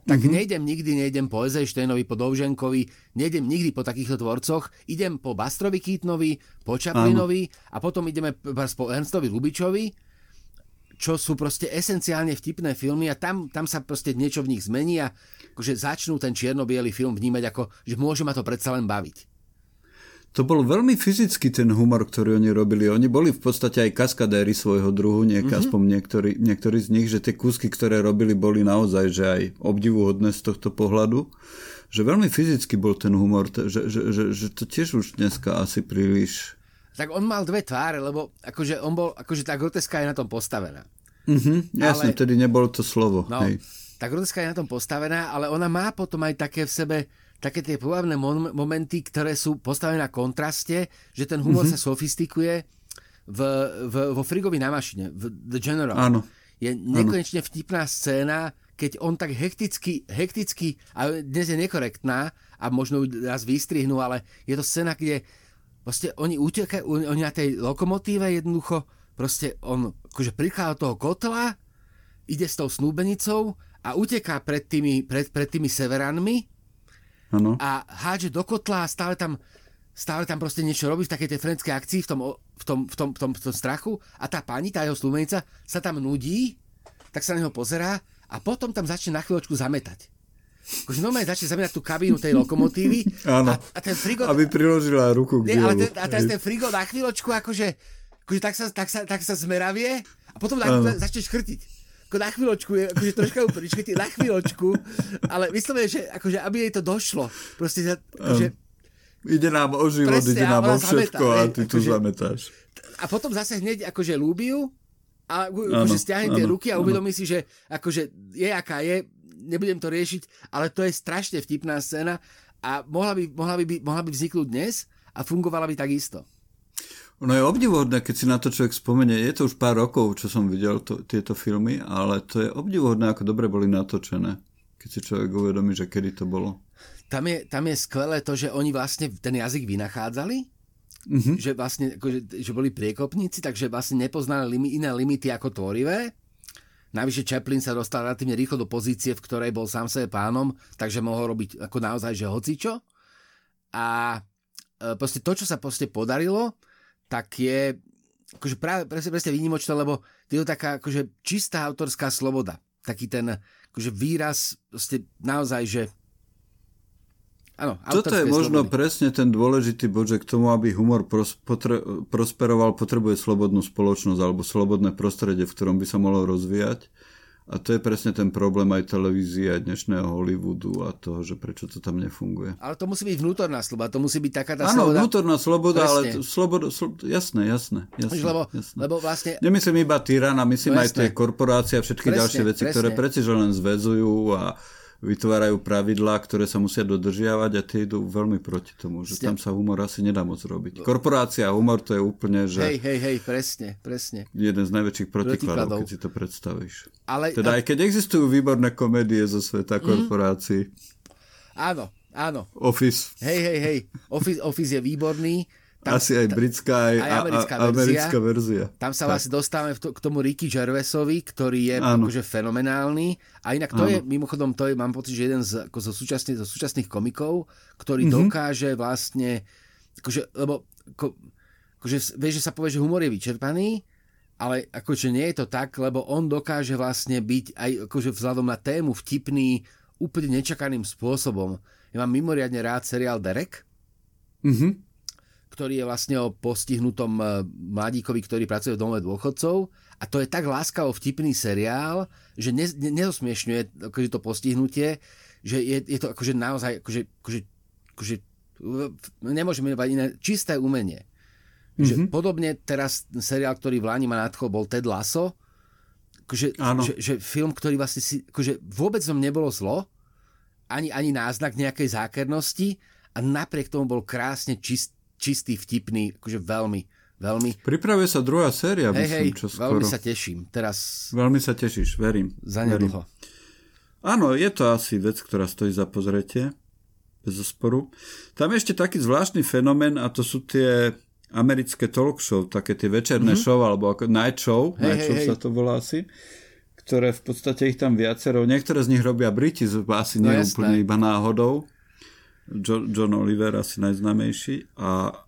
tak mm-hmm. nejdem nikdy, nejdem po Eisensteinovi, po Dovženkovi, nejdem nikdy po takýchto tvorcoch, idem po Bastrovi Kýtnovi, po Čaplinovi a potom ideme po Ernstovi Lubičovi, čo sú proste esenciálne vtipné filmy a tam, tam sa proste niečo v nich zmení a akože začnú ten čierno film vnímať ako, že môže ma to predsa len baviť to bol veľmi fyzický ten humor, ktorý oni robili. Oni boli v podstate aj kaskadéry svojho druhu, niek, mm-hmm. aspoň niektorí, niektorí z nich, že tie kúsky, ktoré robili, boli naozaj že aj obdivuhodné z tohto pohľadu. Že veľmi fyzicky bol ten humor, že, že, že, že to tiež už dneska asi príliš... Tak on mal dve tváre, lebo akože on bol, akože tá groteska je na tom postavená. Mhm, jasne, ale... tedy nebolo to slovo. No, hej. tá groteska je na tom postavená, ale ona má potom aj také v sebe také tie pôvabné momenty, ktoré sú postavené na kontraste, že ten humor mm-hmm. sa sofistikuje v, v, vo Frigovi na mašine, v The General. Áno. Je nekonečne vtipná scéna, keď on tak hekticky, hekticky, a dnes je nekorektná a možno ju raz vystrihnú, ale je to scéna, kde proste oni utekajú, oni na tej lokomotíve jednoducho, proste on akože prichádza do toho kotla, ide s tou snúbenicou a uteká pred tými, pred, pred tými severanmi ano. a hádže do kotla a stále tam, stále tam proste niečo robí v takej tej frenskej akcii, v tom, v tom, v tom, v tom, v tom strachu a tá pani, tá jeho snúbenica sa tam nudí, tak sa na neho pozerá a potom tam začne na chvíľočku zametať. Akože normálne začne zamerať tú kabínu tej lokomotívy. Áno, a, a ten frigo... aby priložila ruku k nie, ale ten, A teraz ten frigo na chvíľočku akože, akože tak, sa, tak, sa, tak sa zmeravie a potom na, začne škrtiť. Ako na chvíľočku, je, akože troška upričkajte, na chvíľočku, ale myslím, že akože aby jej to došlo. Proste, akože, Ide nám o život, presne, ide nám o všetko zameta, a ty tu akože, zametáš. A potom zase hneď akože ľúbiu a akože stiahne tie ruky a uvedomí si, že akože je aká je, nebudem to riešiť, ale to je strašne vtipná scéna a mohla by, mohla by, mohla by vzniknúť dnes a fungovala by takisto. Ono je obdivuhodné, keď si na to človek spomenie, je to už pár rokov, čo som videl to, tieto filmy, ale to je obdivuhodné, ako dobre boli natočené, keď si človek uvedomí, že kedy to bolo. Tam je, tam je skvelé to, že oni vlastne ten jazyk vynachádzali, mm-hmm. že vlastne akože, že boli priekopníci, takže vlastne nepoznali limi, iné limity ako tvorivé Navyše Chaplin sa dostal relatívne rýchlo do pozície, v ktorej bol sám sebe pánom, takže mohol robiť ako naozaj, že hocičo. A e, proste to, čo sa proste podarilo, tak je akože práve presne, presne výnimočné, lebo je to taká akože čistá autorská sloboda. Taký ten akože výraz proste naozaj, že Áno, Toto je možno slobody. presne ten dôležitý bod, že k tomu, aby humor pros, potre, prosperoval, potrebuje slobodnú spoločnosť alebo slobodné prostredie, v ktorom by sa mohol rozvíjať. A to je presne ten problém aj televízie, aj dnešného Hollywoodu a toho, že prečo to tam nefunguje. Ale to musí byť vnútorná sloboda, to musí byť taká tá Áno, sloboda. vnútorná sloboda, presne. ale sloboda, slo, jasné, jasné. jasné, lebo, jasné. lebo vlastne... Nemyslím iba tyrana, myslím no, aj tie korporácie a všetky presne, ďalšie veci, presne. ktoré preci len zväzujú a vytvárajú pravidlá, ktoré sa musia dodržiavať a tie idú veľmi proti tomu, že tam sa humor asi nedá moc robiť. Korporácia a humor to je úplne, že... Hej, hej, hej, presne, presne. Jeden z najväčších protikladov, keď si to predstavíš. Ale, teda a... aj keď existujú výborné komédie zo sveta mm. korporácií. Áno, áno. Office. Hej, hej, hej. Office, Office je výborný. Tam, Asi aj britská, aj, aj americká, a, a, verzia. americká verzia. Tam sa tak. vlastne dostávame to, k tomu Ricky Gervaisovi, ktorý je akože fenomenálny. A inak to Áno. je, mimochodom, to je, mám pocit, že jeden z, ako zo, súčasných, zo súčasných komikov, ktorý mm-hmm. dokáže vlastne, akože, lebo ako, akože, vieš, že sa povie, že humor je vyčerpaný, ale akože nie je to tak, lebo on dokáže vlastne byť aj akože vzhľadom na tému vtipný úplne nečakaným spôsobom. Ja mám mimoriadne rád seriál Derek. Mhm ktorý je vlastne o postihnutom e, mladíkovi, ktorý pracuje v dome dôchodcov. A to je tak láskavo vtipný seriál, že ne, ne, nezosmiešňuje akože to postihnutie, že je, je to akože naozaj, akože, akože, akože nemôžeme menovať iné, čisté umenie. Mm-hmm. Že mhm. podobne teraz seriál, ktorý v Lani ma nadchol, bol Ted Lasso, akože, že, že film, ktorý vlastne si, akože vôbec som nebolo zlo, ani, ani náznak nejakej zákernosti a napriek tomu bol krásne čist, čistý, vtipný, akože veľmi, veľmi. Pripravuje sa druhá séria, hej, myslím, hej, čo skoro. veľmi sa teším. Teraz... Veľmi sa tešíš, verím. Za nedlho. Áno, je to asi vec, ktorá stojí za pozretie, bez osporu. Tam je ešte taký zvláštny fenomén a to sú tie americké talk show, také tie večerné mm-hmm. show, alebo ako night show, hej, night show hej, sa to volá asi, ktoré v podstate ich tam viacero, niektoré z nich robia Briti, asi no, nie úplne iba náhodou. John, John Oliver asi najznámejší a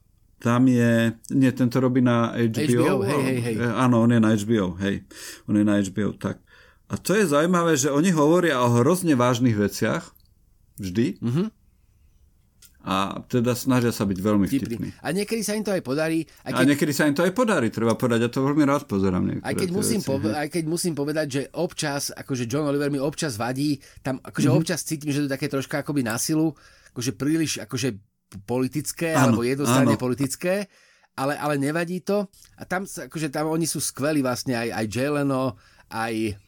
tam je, nie, tento robí na HBO. HBO hej, hej, hej. Eh, áno, on je na HBO, hej. On je na HBO, tak. A to je zaujímavé, že oni hovoria o hrozne vážnych veciach, vždy, mm-hmm. a teda snažia sa byť veľmi vtipní. A niekedy sa im to aj podarí. Aj keď... A niekedy sa im to aj podarí, treba povedať, ja to veľmi rád pozerám. Aj keď, musím veci, pove- aj keď musím povedať, že občas, akože John Oliver mi občas vadí, tam akože mm-hmm. občas cítim, že to je také troška akoby na silu, akože príliš akože politické, áno, alebo jednostranne áno. politické, ale, ale nevadí to. A tam, akože tam oni sú skvelí vlastne, aj, aj Jeleno, aj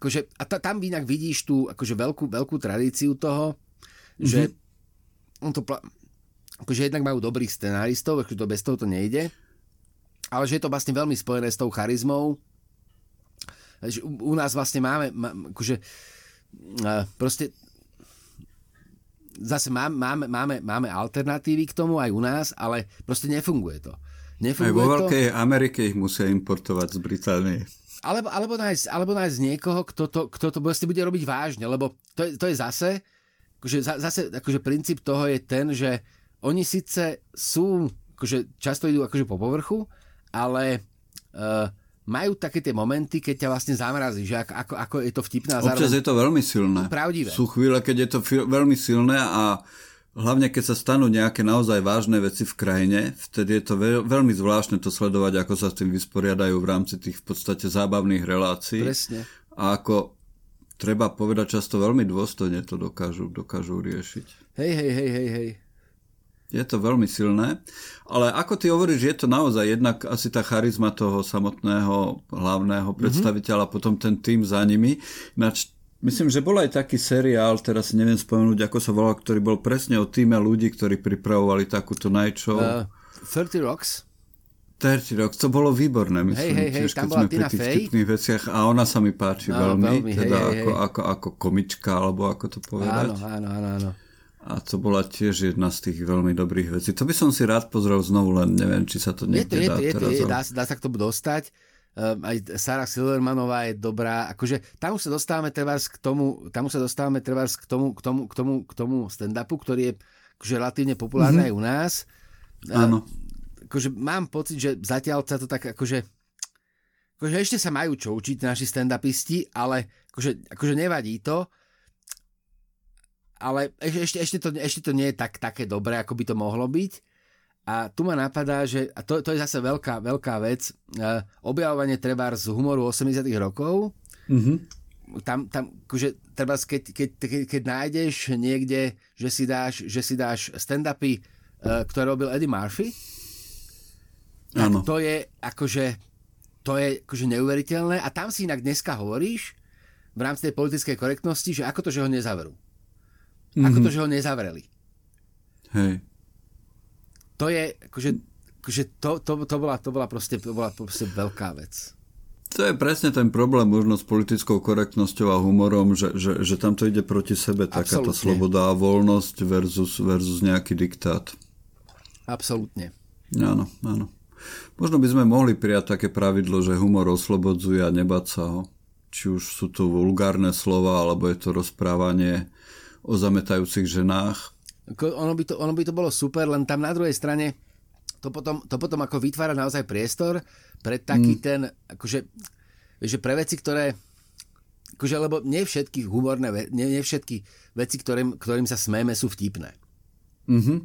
akože, a ta, tam inak vidíš tú akože veľkú, veľkú tradíciu toho, mm-hmm. že on to pla- akože jednak majú dobrých scenáristov, akože to bez toho to nejde, ale že je to vlastne veľmi spojené s tou charizmou. Že u, u nás vlastne máme, má, akože proste zase máme, máme, máme, máme alternatívy k tomu aj u nás, ale proste nefunguje to. Nefunguje aj vo Veľkej to. Amerike ich musia importovať z Británie. Alebo, alebo, nájsť, alebo nájsť niekoho, kto to, kto to vlastne bude robiť vážne, lebo to je, to je zase, akože, zase akože princíp toho je ten, že oni síce sú, akože často idú akože po povrchu, ale uh, majú také tie momenty, keď ťa vlastne zamrazí, že ako, ako, ako je to vtipné. A Občas je to veľmi silné. Pravdivé. Sú chvíle, keď je to fi- veľmi silné a hlavne keď sa stanú nejaké naozaj vážne veci v krajine, vtedy je to veľ, veľmi zvláštne to sledovať, ako sa s tým vysporiadajú v rámci tých v podstate zábavných relácií. Presne. A ako treba povedať často veľmi dôstojne to dokážu, dokážu riešiť. Hej, hej, hej, hej, hej. Je to veľmi silné, ale ako ty hovoríš, je to naozaj jednak asi tá charizma toho samotného hlavného mhm. predstaviteľa, mm-hmm. potom ten tým za nimi. Ináč, myslím, že bol aj taký seriál, teraz neviem spomenúť, ako sa volal, ktorý bol presne o týme ľudí, ktorí pripravovali takúto show. Uh, 30 Rocks? 30 Rocks, to bolo výborné, myslím, hej, hej, tiež, keď sme pri tých vtipných veciach a ona sa mi páči no, veľmi, veľmi, teda hej, ako, hej. Ako, ako komička, alebo ako to povedať. Áno, áno, áno, áno. A to bola tiež jedna z tých veľmi dobrých vecí. To by som si rád pozrel znovu, len neviem, či sa to niekde je to, je to, teraz. Je, dá, dá sa k tomu dostať. Um, aj Sarah Silvermanová je dobrá. Akože tam už sa dostávame trebárs k tomu, tam už sa dostávame trebárs k tomu, k tomu, k tomu, k tomu stand-upu, ktorý je akože relatívne populárny mm-hmm. aj u nás. Áno. Um, akože mám pocit, že zatiaľ sa to tak akože akože ešte sa majú čo učiť naši stand-upisti, ale akože, akože nevadí to ale ešte, ešte, to, ešte to nie je tak, také dobré, ako by to mohlo byť. A tu ma napadá, že a to, to je zase veľká, veľká vec, uh, objavovanie treba z humoru 80 rokov. Mm-hmm. Tam, tam akože, treba, keď, keď, keď, keď nájdeš niekde, že si dáš, že si dáš stand-upy, uh, ktoré robil Eddie Murphy, tak to je akože to je akože neuveriteľné a tam si inak dneska hovoríš v rámci tej politickej korektnosti, že ako to, že ho nezaverú. Mm-hmm. Ako to, že ho nezavreli. Hej. To je, akože, akože to, to, to, bola, to bola proste, to bola proste veľká vec. To je presne ten problém možno s politickou korektnosťou a humorom, že, že, že tam to ide proti sebe, takáto sloboda a voľnosť versus, versus nejaký diktát. Absolútne. Áno, áno. Možno by sme mohli prijať také pravidlo, že humor oslobodzuje a nebať sa ho. Či už sú to vulgárne slova, alebo je to rozprávanie o zametajúcich ženách. Ono by, to, ono by to bolo super, len tam na druhej strane to potom, to potom ako vytvára naozaj priestor pre taký mm. ten, akože, že pre veci, ktoré akože, lebo nie všetky humorné, nie, nie všetky veci, ktorým, ktorým sa smejeme, sú vtipné. Mm-hmm.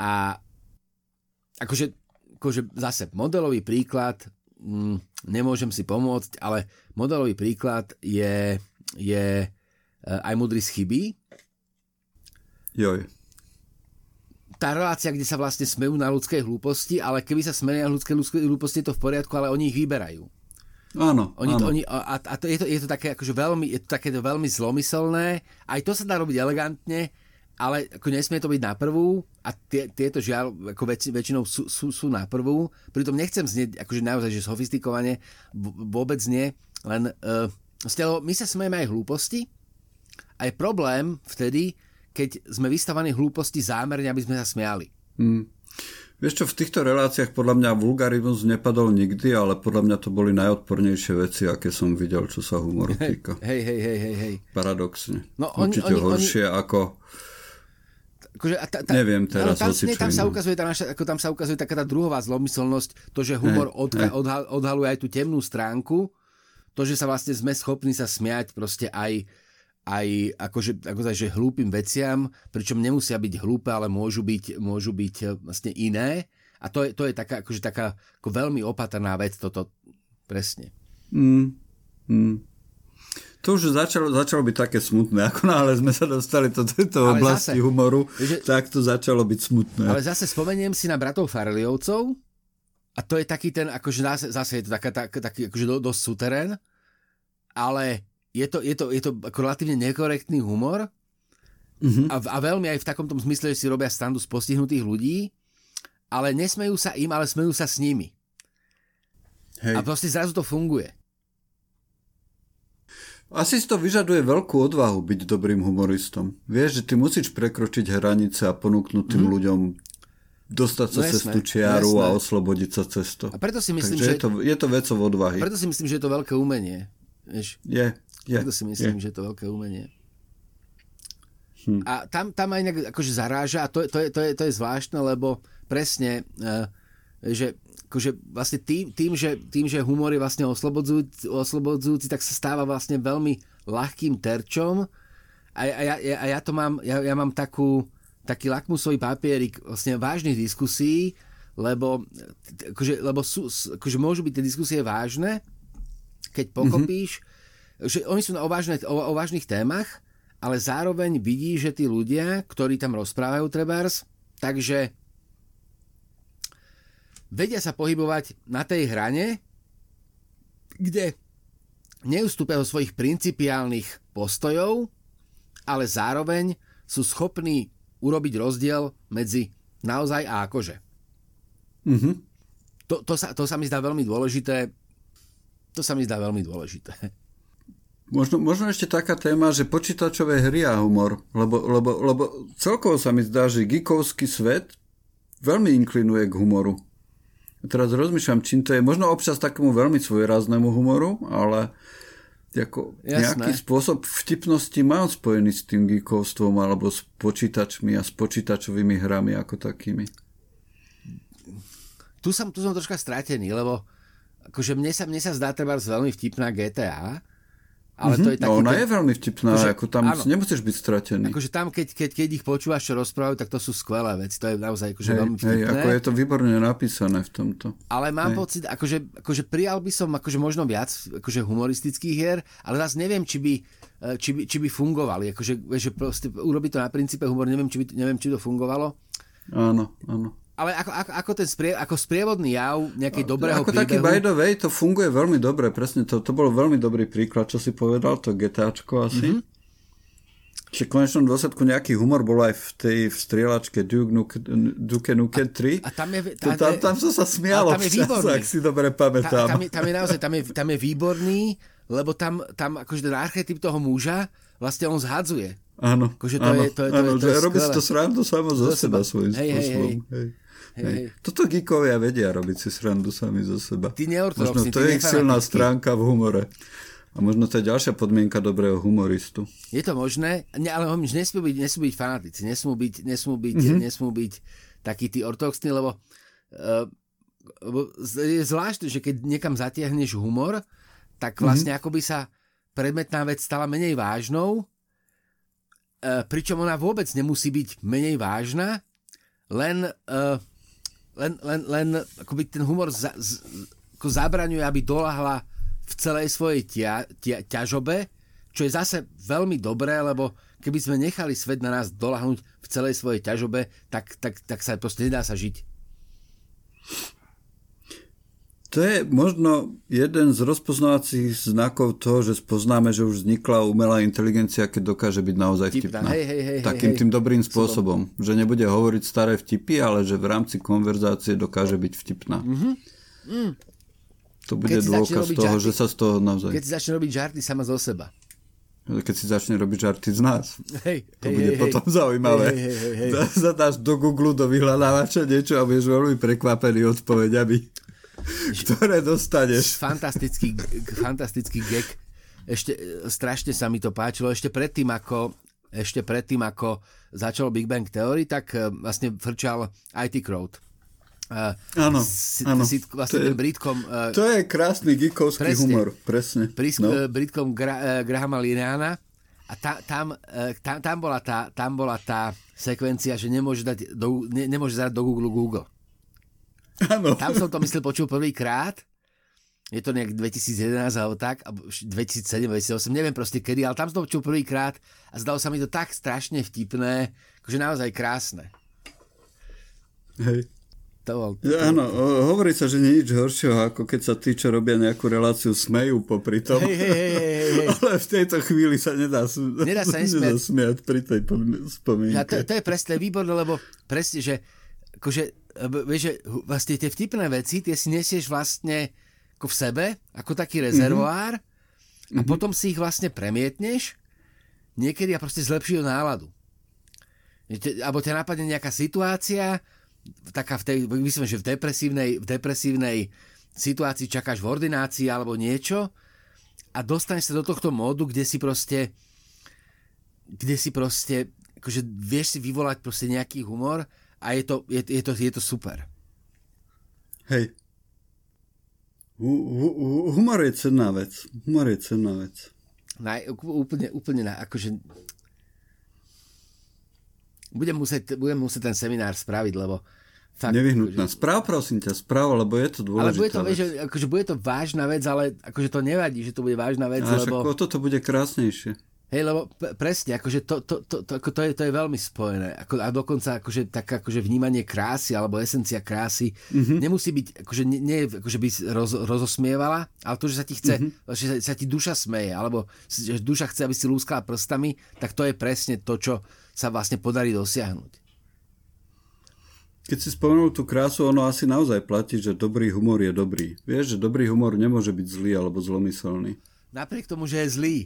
A akože, akože zase modelový príklad, mm, nemôžem si pomôcť, ale modelový príklad je, je aj Mudris chybí. Joj. Tá relácia, kde sa vlastne smejú na ľudskej hlúposti, ale keby sa smejú na ľudské, ľudské hlúposti, je to v poriadku, ale oni ich vyberajú. Áno, oni áno. To, oni, a, a to, je, to, je to také akože veľmi, je to také veľmi zlomyselné. Aj to sa dá robiť elegantne, ale ako nesmie to byť na prvú a tie, tieto žiaľ ako väč, väčšinou sú, sú, sú na prvú. Pritom nechcem znieť akože naozaj, že sofistikovane, vôbec nie, len uh, my sa smejeme aj hlúposti, a je problém vtedy, keď sme vystavaní hlúposti zámerne, aby sme sa smiali. Mm. Vieš čo, v týchto reláciách podľa mňa vulgarizmus nepadol nikdy, ale podľa mňa to boli najodpornejšie veci, aké som videl, čo sa humoru týka. Hej, hej, hej, hej, hej. Paradoxne. No, oni, Určite oni, horšie oni... ako... Akože, a ta, ta, Neviem teraz, tam, nie, tam sa ukazuje tá naša, ako tam sa ukazuje taká tá druhová zlomyselnosť, to, že humor hey, odha, hey. Odhal, odhaluje aj tú temnú stránku, to, že sa vlastne sme schopní sa smiať proste aj aj akože, ako že hlúpým veciam, pričom nemusia byť hlúpe, ale môžu byť, môžu byť e, vlastne iné. A to je, to je taká, akože taká ako veľmi opatrná vec, toto presne. Mm, mm. To už začalo, začalo byť také smutné. Ako náhle sme sa dostali do tejto oblasti zase, humoru, že, tak to začalo byť smutné. Ale zase spomeniem si na bratov Farliovcov a to je taký ten, akože zase, zase je to taká, tak, taký akože dosť suterén, ale je to, je to, je to ako relatívne nekorektný humor, Uh-huh. A, a veľmi aj v takomto zmysle, že si robia standu z postihnutých ľudí, ale nesmejú sa im, ale smejú sa s nimi. Hej. A proste zrazu to funguje. Asi si to vyžaduje veľkú odvahu byť dobrým humoristom. Vieš, že ty musíš prekročiť hranice a ponúknuť tým mm. ľuďom dostať sa no cez tú čiaru a oslobodiť sa cez to. A preto si myslím, Takže že... Je to, je to vecou odvahy. Preto si myslím, že je to veľké umenie. Vieš? Je, je. Preto si myslím, je. že je to veľké umenie. Hm. A tam, tam aj nejak akože zaráža a to, to, je, to, je, to je zvláštne, lebo presne, uh, že akože vlastne tým, tým, že, tým, že humor je vlastne oslobodzujúci, oslobodzujúci, tak sa stáva vlastne veľmi ľahkým terčom a, a, ja, a ja to mám, ja, ja mám takú, taký lakmusový papierik vlastne vážnych diskusí, lebo, akože, lebo sú, akože môžu byť tie diskusie vážne, keď pochopíš, mm-hmm. Že oni sú na o, vážne, o, o vážnych témach, ale zároveň vidí, že tí ľudia, ktorí tam rozprávajú trebárs, takže vedia sa pohybovať na tej hrane, kde neustúpia zo svojich principiálnych postojov, ale zároveň sú schopní urobiť rozdiel medzi naozaj a akože. Mm-hmm. To, to, sa, to sa mi zdá veľmi dôležité. To sa mi zdá veľmi dôležité. Možno, možno ešte taká téma, že počítačové hry a humor, lebo, lebo, lebo celkovo sa mi zdá, že geekovský svet veľmi inklinuje k humoru. Teraz rozmýšľam, čím to je. Možno občas takému veľmi svojráznému humoru, ale ako nejaký spôsob vtipnosti mám spojený s tým geekovstvom alebo s počítačmi a s počítačovými hrami ako takými. Tu som, tu som troška stratený, lebo akože mne sa, mne sa zdá treba veľmi vtipná GTA, ale mm-hmm. to je taký no, ona ten... je veľmi vtipná, akože, ako tam áno, nemusíš byť stratený. Akože tam, keď, keď, keď ich počúvaš, čo rozprávajú, tak to sú skvelé veci. To je naozaj akože hej, veľmi vtipné. Hej, ako je to výborne napísané v tomto. Ale mám hej. pocit, akože, akože prijal by som akože možno viac akože humoristických hier, ale zase neviem, či by, eh, či by, či by fungovali. Akože, že proste urobiť to na princípe humor, neviem, či, by, neviem, či to fungovalo. Áno, áno ale ako, ako, ako ten sprie, ako sprievodný jav nejakej dobrého ako príbehu... taký by the way, to funguje veľmi dobre, presne, to, to bol veľmi dobrý príklad, čo si povedal, to GTAčko asi. Mm-hmm. Že v konečnom dôsledku nejaký humor bol aj v tej v strieľačke Duke, Nuke, Duke Nukem 3. A, tam, je, tam, tam, tam sa sa smialo tam je výborný. ak si dobre pamätám. Ta, tam, je, tam je naozaj, tam je, tam je výborný, lebo tam, tam akože ten archetyp toho muža vlastne on zhadzuje. Áno, akože to áno, je, to je, to áno, je, to je, že robí si to srandu samo zo, seba, svojím hej, spôsobom. Hej, hej. Hej. Toto geekovia vedia robiť si srandu sami zo seba. Ty možno to je ich silná stránka v humore. A možno to je ďalšia podmienka dobrého humoristu. Je to možné, ne, ale nesmú byť, nesmú byť fanatici, nesmú byť, nesmú byť, mm-hmm. nesmú byť takí tí ortodoxní, lebo, uh, lebo je zvláštne, že keď niekam zatiahneš humor, tak mhm. vlastne mm-hmm. akoby sa predmetná vec stala menej vážnou, uh, pričom ona vôbec nemusí byť menej vážna, len uh, len, len, len akoby ten humor za, z, ako zabraňuje, aby dolahla v celej svojej tia, tia, ťažobe, čo je zase veľmi dobré, lebo keby sme nechali svet na nás dolahnuť v celej svojej ťažobe, tak, tak, tak sa proste nedá sa žiť. To je možno jeden z rozpoznávacích znakov toho, že spoznáme, že už vznikla umelá inteligencia, keď dokáže byť naozaj vtipná. Hej, hej, hej, Takým hej, tým dobrým spôsobom. Že nebude hovoriť staré vtipy, ale že v rámci konverzácie dokáže byť vtipná. Mm-hmm. Mm. To bude dôkaz toho, žarty, že sa z toho naozaj... Keď si začne robiť žarty sama zo seba. Keď si začne robiť žarty z nás. Hej, to hej, bude hej, potom hej. zaujímavé. Hej, hej, hej, hej. Zadáš do Google, do vyhľadávača niečo a budeš veľmi prekvapený odpovediami ktoré dostaneš. Fantastický, fantastický gag. Ešte e, strašne sa mi to páčilo. Ešte predtým, ako ešte predtým, ako začal Big Bang Theory, tak e, vlastne frčal IT Crowd. Uh, áno, si, áno. Si, vlastne to, je, Britkom, uh, to je krásny geekovský presne, humor, presne. Prisk, no. Britkom Gra, uh, Grahama Lineana a ta, tam, uh, tam, tam, bola tá, tam bola tá sekvencia, že nemôže dať do, ne, nemôže dať do Google Google. Ano. Tam som to myslel počul prvýkrát. Je to nejak 2011 alebo tak, 2007, 2008, neviem proste kedy, ale tam som to počul prvýkrát a zdalo sa mi to tak strašne vtipné, akože naozaj krásne. Hej. To bol, to... Áno, hovorí sa, že nie nič horšieho, ako keď sa tí, čo robia nejakú reláciu, smejú popri tom. Hej, hej, hej, hej. Ale v tejto chvíli sa nedá, nedá sa nedá smiať pri tej spomienke. A to, to je presne výborné, lebo presne, že akože, vieš, že vlastne tie vtipné veci, tie si nesieš vlastne ako v sebe, ako taký rezervoár mm-hmm. a mm-hmm. potom si ich vlastne premietneš niekedy a proste zlepší náladu. Alebo ťa napadne nejaká situácia, taká v tej, myslím, že v depresívnej, v depresívnej situácii čakáš v ordinácii alebo niečo a dostaneš sa do tohto módu, kde si proste kde si proste akože vieš si vyvolať proste nejaký humor a je to, je, je to, je to super. Hej. Humor je cenná vec. Humor je cenná vec. Na, úplne, úplne na, akože budem musieť, budem musieť ten seminár spraviť, lebo fakt, Nevyhnutná. Akože... Správ prosím ťa, správ, lebo je to dôležitá Ale bude to, vec. Že, akože bude to vážna vec, ale akože to nevadí, že to bude vážna vec, Až lebo... Ako toto bude krásnejšie. Hej, lebo presne, akože to, to, to, to, to, je, to je veľmi spojené. Ako, a dokonca akože, tak, akože vnímanie krásy alebo esencia krásy mm-hmm. nemusí byť, akože nie, nie akože by roz, rozosmievala, ale to, že sa ti chce, mm-hmm. že sa, sa ti duša smeje, alebo že duša chce, aby si lúskala prstami, tak to je presne to, čo sa vlastne podarí dosiahnuť. Keď si spomenul tú krásu, ono asi naozaj platí, že dobrý humor je dobrý. Vieš, že dobrý humor nemôže byť zlý alebo zlomyselný. Napriek tomu, že je zlý.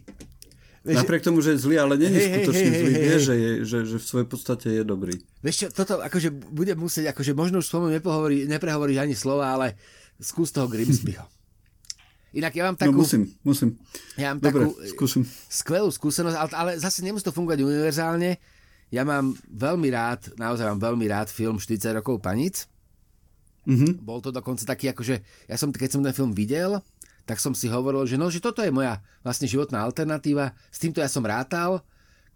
Vieš, Napriek tomu, že je zlý, ale není skutočne hey, zlý, hey, vie, hey. Že, je, že, že v svojej podstate je dobrý. Vieš čo, toto akože budem musieť, akože možno už spomenu nepohovorí, neprehovoríš ani slova, ale skús toho Grimsbyho. Inak ja mám no, takú... No musím, musím. Ja mám Dobre, takú skúsim. skvelú skúsenosť, ale, ale zase nemusí to fungovať univerzálne. Ja mám veľmi rád, naozaj mám veľmi rád film 40 rokov panic. Mm-hmm. Bol to dokonca taký, akože ja som, keď som ten film videl, tak som si hovoril, že no, že toto je moja vlastne životná alternatíva, s týmto ja som rátal,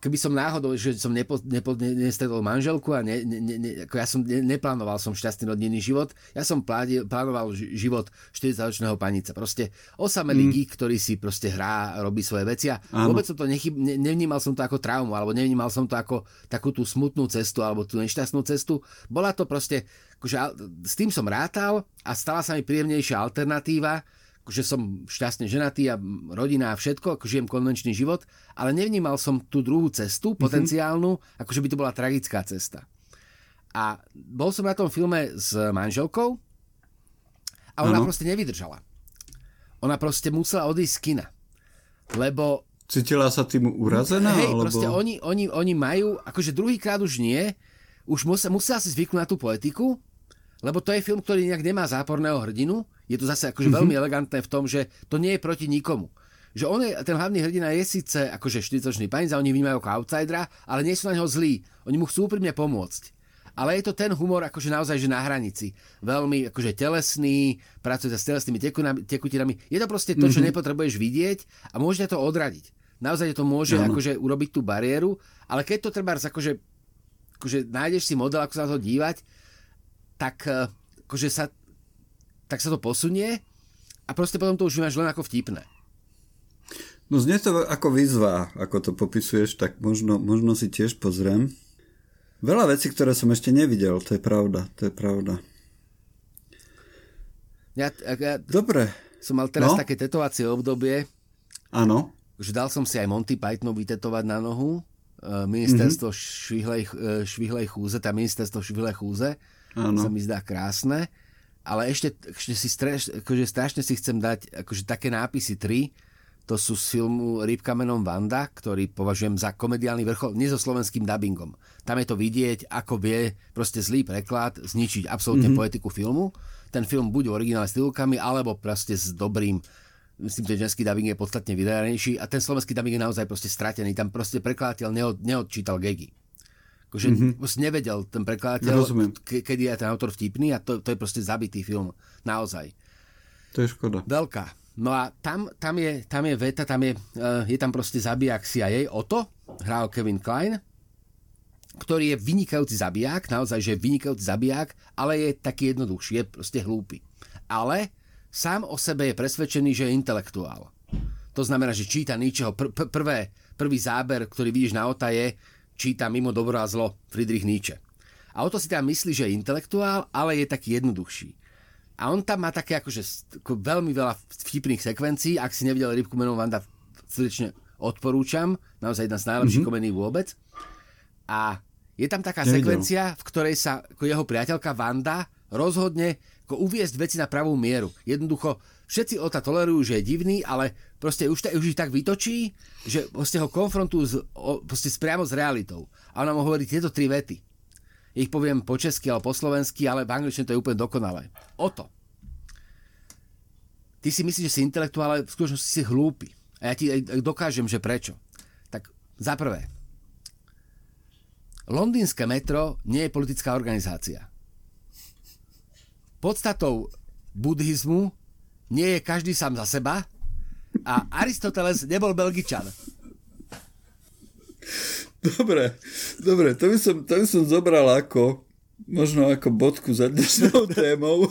keby som náhodou, že som nepo, nepo, ne, nestretol manželku a ne, ne, ne, ako ja som ne, neplánoval som šťastný rodinný život, ja som pládil, plánoval život 40-ročného panica. Proste osamelý mm. geek, ktorý si proste hrá, robí svoje veci a Áno. vôbec som to nechyb, ne, nevnímal som to ako traumu, alebo nevnímal som to ako takú tú smutnú cestu, alebo tú nešťastnú cestu. Bola to proste, akože, s tým som rátal a stala sa mi príjemnejšia alternatíva, že som šťastne ženatý a rodina a všetko, ako žijem konvenčný život, ale nevnímal som tú druhú cestu, mm-hmm. potenciálnu, ako že by to bola tragická cesta. A bol som na tom filme s manželkou a ona ano. proste nevydržala. Ona proste musela odísť z kina. Lebo... Cítila sa tým urazená? Hej, alebo... proste oni, oni, oni majú, akože druhýkrát už nie, už musia, musia si zvyknúť na tú poetiku, lebo to je film, ktorý nejak nemá záporného hrdinu, je to zase akože mm-hmm. veľmi elegantné v tom, že to nie je proti nikomu. Že on je, ten hlavný hrdina je síce akože 40 pani, a oni vnímajú ako outsidera, ale nie sú na neho zlí. Oni mu chcú úprimne pomôcť. Ale je to ten humor akože naozaj že na hranici. Veľmi akože telesný, pracuje sa s telesnými tekutinami. Je to proste to, čo mm-hmm. nepotrebuješ vidieť a môže to odradiť. Naozaj to môže no. akože urobiť tú bariéru, ale keď to treba akože, akože nájdeš si model, ako sa na to dívať, tak eh, akože sa tak sa to posunie a proste potom to už máš len ako vtipné. No znie to ako výzva, ako to popisuješ, tak možno, možno si tiež pozriem. Veľa vecí, ktoré som ešte nevidel, to je pravda, to je pravda. Ja, ja Dobre. Som mal teraz no? také tetovacie obdobie. Áno. Už dal som si aj Monty Pythonu vytetovať na nohu. E, ministerstvo mm-hmm. švihlej, e, švihlej chúze, tá ministerstvo švihlej chúze. Áno. Sa mi zdá krásne ale ešte, ešte si straš, akože strašne si chcem dať akože také nápisy 3, to sú z filmu Rybka menom Vanda, ktorý považujem za komediálny vrchol, nie so slovenským dubbingom. Tam je to vidieť, ako vie proste zlý preklad zničiť absolútne mm-hmm. poetiku filmu. Ten film buď v originále s titulkami, alebo proste s dobrým myslím, že ženský dubbing je podstatne vydaranejší a ten slovenský dubbing je naozaj proste stratený. Tam proste prekladateľ neod, neodčítal gegy. Akože mm-hmm. nevedel ten prekladateľ, ke, kedy je ten autor vtipný a to, to je proste zabitý film. Naozaj. To je škoda. Veľká. No a tam, tam, je, tam je veta, tam je, uh, je tam proste zabijak CIA, Oto, hral Kevin Klein, ktorý je vynikajúci zabijak, naozaj, že je vynikajúci zabijak, ale je taký jednoduchší, je proste hlúpy. Ale sám o sebe je presvedčený, že je intelektuál. To znamená, že číta ničeho. Pr- pr- prvé, prvý záber, ktorý vidíš na Ota je, číta Mimo dobro a zlo Friedrich Nietzsche. A o to si tam myslí, že je intelektuál, ale je taký jednoduchší. A on tam má také akože ako veľmi veľa vtipných sekvencií. Ak si nevidel rybku menom Vanda, srdečne odporúčam. Naozaj jedna z najlepších mm-hmm. komedí vôbec. A je tam taká Nevidel. sekvencia, v ktorej sa ako jeho priateľka Vanda rozhodne ako uviezť veci na pravú mieru. Jednoducho, všetci Ota tolerujú, že je divný, ale proste už, už ich tak vytočí, že proste ho konfrontujú s, proste priamo s realitou. A ona mu hovorí tieto tri vety ich poviem po česky alebo po slovensky, ale v angličtine to je úplne dokonalé. O to. Ty si myslíš, že si intelektuál, ale v skutočnosti si hlúpy. A ja ti dokážem, že prečo. Tak za prvé, londýnske metro nie je politická organizácia. Podstatou buddhizmu nie je každý sám za seba a Aristoteles nebol Belgičan. Dobre, dobre, to by som, to by som zobral ako, možno ako bodku za dnešnou témou.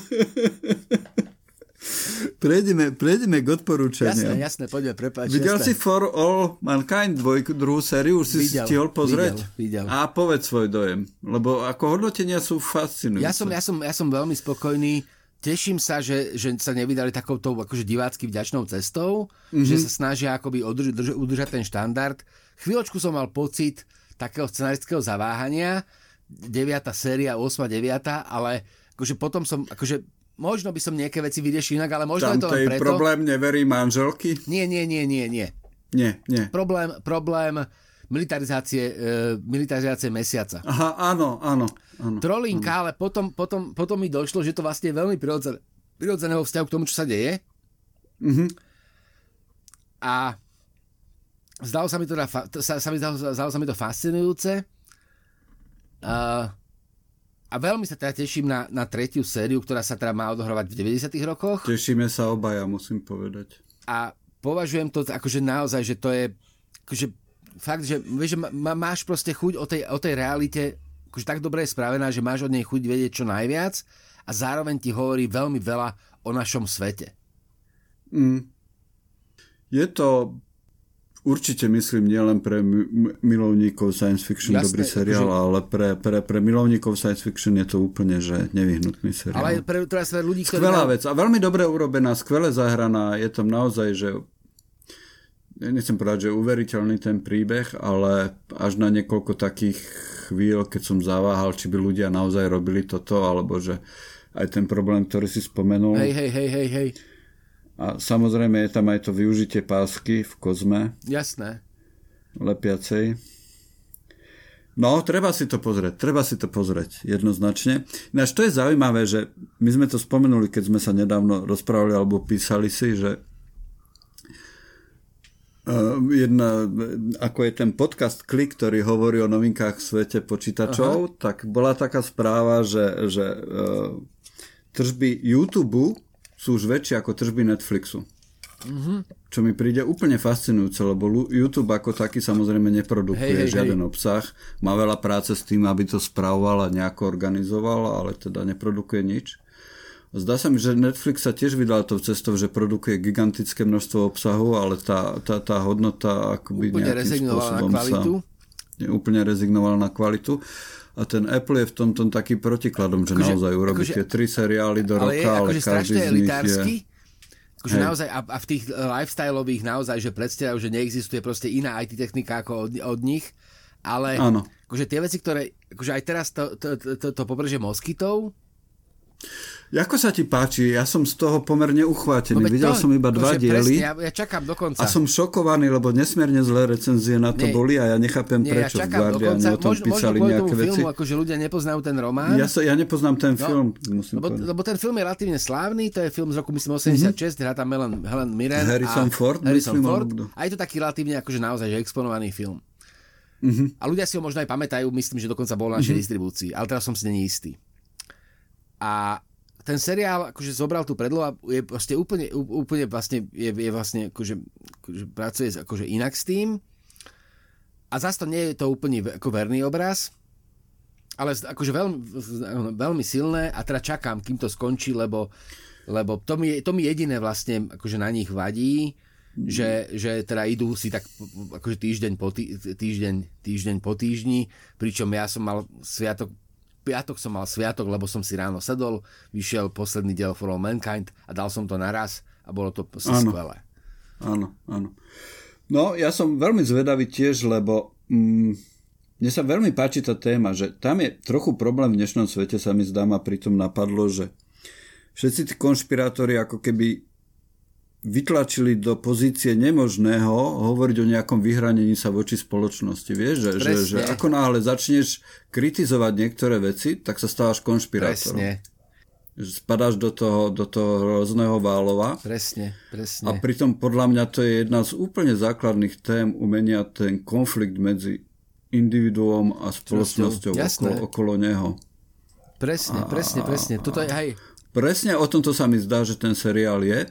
Prejdeme, prejdeme k odporúčaniam. Jasné, jasné, poďme, prepáč. Videl jasné. si For All Mankind dvojku, druhú sériu, už si videl, stihol pozrieť? Videl, videl. A povedz svoj dojem, lebo ako hodnotenia sú fascinujúce. Ja som, ja som, ja som veľmi spokojný. Teším sa, že, že sa nevydali takouto akože divácky vďačnou cestou, mm-hmm. že sa snažia akoby udrž, udržať ten štandard Chvíľočku som mal pocit takého scenarického zaváhania, 9. séria, 8. 9. ale akože potom som, akože možno by som nejaké veci vyriešil inak, ale možno Tam je to len preto... problém neverí manželky? Nie, nie, nie, nie, nie. Nie, nie. Problém, problém militarizácie, e, militarizácie mesiaca. Aha, áno, áno. áno Trolinka, áno. ale potom, potom, potom mi došlo, že to vlastne je veľmi prirodzené, prirodzeného vzťahu k tomu, čo sa deje. Mm-hmm. A zdalo sa mi to, sa, sa mi, zdalo, zdalo sa mi to fascinujúce. Uh, a veľmi sa teda teším na, na tretiu sériu, ktorá sa teda má odohrovať v 90 rokoch. Tešíme sa obaja, musím povedať. A považujem to akože naozaj, že to je akože fakt, že, vieš, že má, máš proste chuť o tej, o tej realite akože tak dobre je spravená, že máš od nej chuť vedieť čo najviac a zároveň ti hovorí veľmi veľa o našom svete. Mm. Je to Určite myslím nielen pre milovníkov science fiction Jasné, dobrý seriál, že... ale pre, pre, pre milovníkov science fiction je to úplne že nevyhnutný seriál. Ale pre, pre ľudí, ktorí... Skvelá vec a veľmi dobre urobená, skvele zahraná, je tam naozaj, že nechcem povedať, že uveriteľný ten príbeh, ale až na niekoľko takých chvíľ, keď som zaváhal, či by ľudia naozaj robili toto, alebo že aj ten problém, ktorý si spomenul. Hej, hej, hej, hej, hej a samozrejme je tam aj to využitie pásky v kozme. Jasné. Lepiacej. No, treba si to pozrieť, treba si to pozrieť, jednoznačne. Ináč to je zaujímavé, že my sme to spomenuli, keď sme sa nedávno rozprávali alebo písali si, že uh, jedna, ako je ten podcast Klik, ktorý hovorí o novinkách v svete počítačov, Aha. tak bola taká správa, že, že uh, tržby YouTube sú už väčšie ako tržby Netflixu. Mm-hmm. Čo mi príde úplne fascinujúce, lebo YouTube ako taký samozrejme neprodukuje hej, hej, žiaden hej. obsah. Má veľa práce s tým, aby to spravoval a nejako organizoval, ale teda neprodukuje nič. Zdá sa mi, že Netflix sa tiež vydal tou cestou, že produkuje gigantické množstvo obsahu, ale tá, tá, tá hodnota akoby úplne nejakým spôsobom na kvalitu. sa úplne rezignoval na kvalitu. A ten Apple je v tom, taký protikladom, že akože, naozaj urobí akože, tri seriály do ale roka, je, ale akože každý z nich je... Akože naozaj, a, a v tých eh, lifestyleových naozaj, že predstavujú, že neexistuje proste iná IT technika ako od, od nich, ale Áno. akože tie veci, ktoré, akože aj teraz to, to, to, to, to pobreže moskytov, Ako sa ti páči? Ja som z toho pomerne uchvátený. No, Videl to, som iba dva diely. ja, ja čakám dokonca. A som šokovaný, lebo nesmierne zlé recenzie na to nie, boli a ja nechápem, nie, prečo ja v Guardiane o tom mož, písali možno nejaké veci. Filmu, akože ľudia nepoznajú ten román. Ja, sa, ja nepoznám ten no, film, musím lebo, lebo ten film je relatívne slávny, to je film z roku myslím 86, mm-hmm. hrá tam Helen, Helen Mirren. Harrison a, Ford. Harrison myslím, Ford. A je to taký relatívne akože naozaj že exponovaný film. Mm-hmm. A ľudia si ho možno aj pamätajú, myslím, že dokonca bol na našej mm-hmm. distribúcii, ale teraz som si není istý. A ten seriál akože zobral tú predlohu a je vlastne úplne, úplne vlastne, je, je vlastne akože, akože pracuje akože inak s tým. A zase to nie je to úplne ako verný obraz, ale akože veľmi, veľmi silné a teda čakám, kým to skončí, lebo, lebo to, mi, to mi jediné vlastne akože na nich vadí, že, že teda idú si tak akože týždeň po, tý, týždeň, týždeň po týždni, pričom ja som mal sviatok piatok som mal sviatok, lebo som si ráno sedol, vyšiel posledný diel For All Mankind a dal som to naraz a bolo to skvelé. Áno, áno. No, ja som veľmi zvedavý tiež, lebo mm, mne sa veľmi páči tá téma, že tam je trochu problém v dnešnom svete, sa mi zdá ma pritom napadlo, že všetci tí konšpirátori ako keby vytlačili do pozície nemožného hovoriť o nejakom vyhranení sa voči spoločnosti. Vieš, že, že, že ako náhle začneš kritizovať niektoré veci, tak sa stávaš konšpirátorom. Presne. Spadáš do toho, do toho rôzneho válova. Presne, presne. A pritom podľa mňa to je jedna z úplne základných tém umenia ten konflikt medzi individuom a spoločnosťou okolo, okolo neho. Presne, a, presne, presne. Toto je, hej. Presne o tomto sa mi zdá, že ten seriál je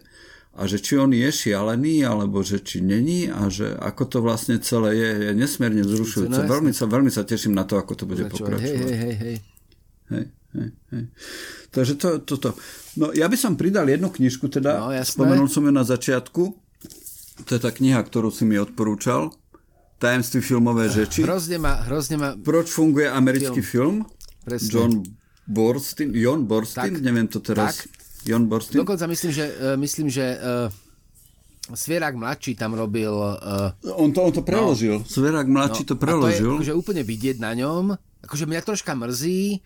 a že či on je šialený, alebo že či není a že ako to vlastne celé je, je nesmierne vzrušujúce. No, veľmi, sa, veľmi sa teším na to, ako to bude pokračovať. Hej, hej, hej, hej. Hej, hej. Takže to, toto. No ja by som pridal jednu knižku, teda no, spomenul som ju na začiatku. To je tá kniha, ktorú si mi odporúčal. Tajemství filmové žeči. Hrozne ma, hrozne ma... Proč funguje americký film? film? Presne. John Borstein, John Borstein, tak, neviem to teraz. Tak Jon Borstin? Dokonca myslím, že, uh, myslím, že uh, Svierak mladší tam robil... Uh, on, to, on to preložil. No, Svierak mladší no, to preložil. A to je akože úplne vidieť na ňom. Akože mňa troška mrzí,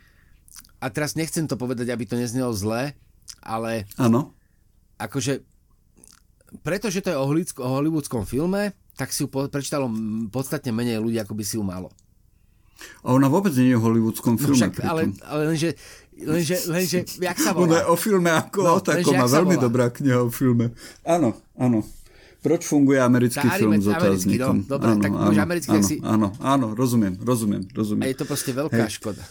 a teraz nechcem to povedať, aby to neznelo zle, ale... Áno. Akože, pretože to je o, o hollywoodskom filme, tak si ju po, prečítalo podstatne menej ľudí, ako by si ju malo. A ona vôbec nie je o hollywoodskom no filme. No však, ale, ale lenže Lenže, lenže, jak sa volá? Je o filme ako no, o takom, má veľmi dobrá kniha o filme. Áno, áno. Proč funguje americký Tá, film s otáznikom? No, dobre, áno, tak áno, americký áno, si... áno, áno, rozumiem, rozumiem, rozumiem. A je to proste veľká Hej. škoda.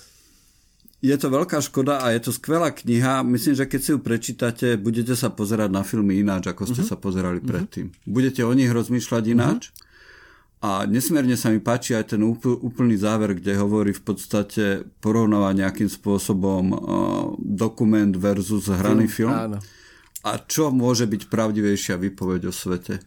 Je to veľká škoda a je to skvelá kniha. Myslím, že keď si ju prečítate, budete sa pozerať na filmy ináč, ako ste uh-huh. sa pozerali uh-huh. predtým. Budete o nich rozmýšľať ináč. Uh-huh a nesmierne sa mi páči aj ten úplný záver, kde hovorí v podstate porovnáva nejakým spôsobom uh, dokument versus hraný film. film. Áno. A čo môže byť pravdivejšia výpoveď o svete?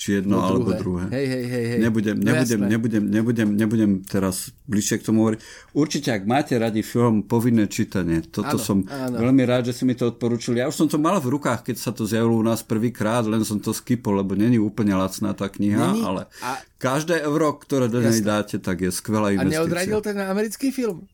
Či jedno no, alebo druhé. Hej, hej, hej, hej. Nebudem, no, nebudem, nebudem, nebudem, nebudem teraz bližšie k tomu hovoriť. Určite, ak máte radi film Povinné čítanie, toto áno, som áno. veľmi rád, že si mi to odporučili. Ja už som to mal v rukách, keď sa to zjavilo u nás prvýkrát, len som to skipol, lebo není úplne lacná tá kniha, není? ale a... každé euro, ktoré do nej dáte, tak je skvelá investícia. A neodradil ten americký film?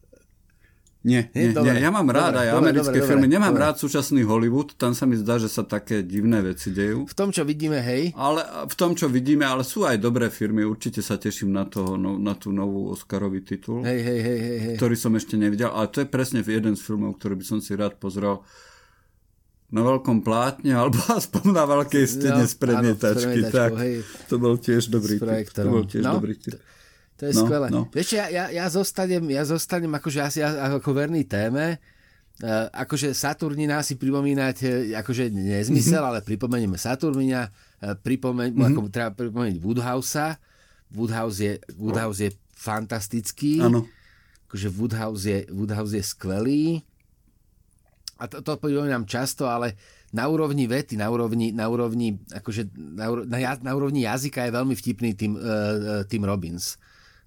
Nie, nie, nie, nie. ja mám rád dobre, aj dobre, americké dobre, filmy. Nemám dobre. rád súčasný Hollywood, tam sa mi zdá, že sa také divné veci dejú. V tom, čo vidíme, hej? Ale v tom, čo vidíme, ale sú aj dobré firmy. Určite sa teším na, toho, no, na tú novú Oscarový titul, hej, hej, hej, hej. ktorý som ešte nevidel. Ale to je presne jeden z filmov, ktorý by som si rád pozrel na veľkom plátne alebo aspoň na veľkej stene no, z premietačky. tak, hej. To bol tiež dobrý tip. To bol tiež no, dobrý tip. To je no, skvelé. No. Vieš, ja, ja, ja, zostanem, ja zostanem akože asi ako verný téme. Uh, akože Saturnina si pripomínať, e, akože nezmysel, mm-hmm. ale pripomenieme Saturnina, uh, pripomeň, mm-hmm. ako treba pripomeniť Woodhouse. Woodhouse je, Woodhouse je fantastický. Áno. Akože Woodhouse je, Woodhouse je skvelý. A to, to pripomínam často, ale na úrovni vety, na úrovni, na úrovni, akože na, na, na úrovni jazyka je veľmi vtipný tým, uh, tým Robbins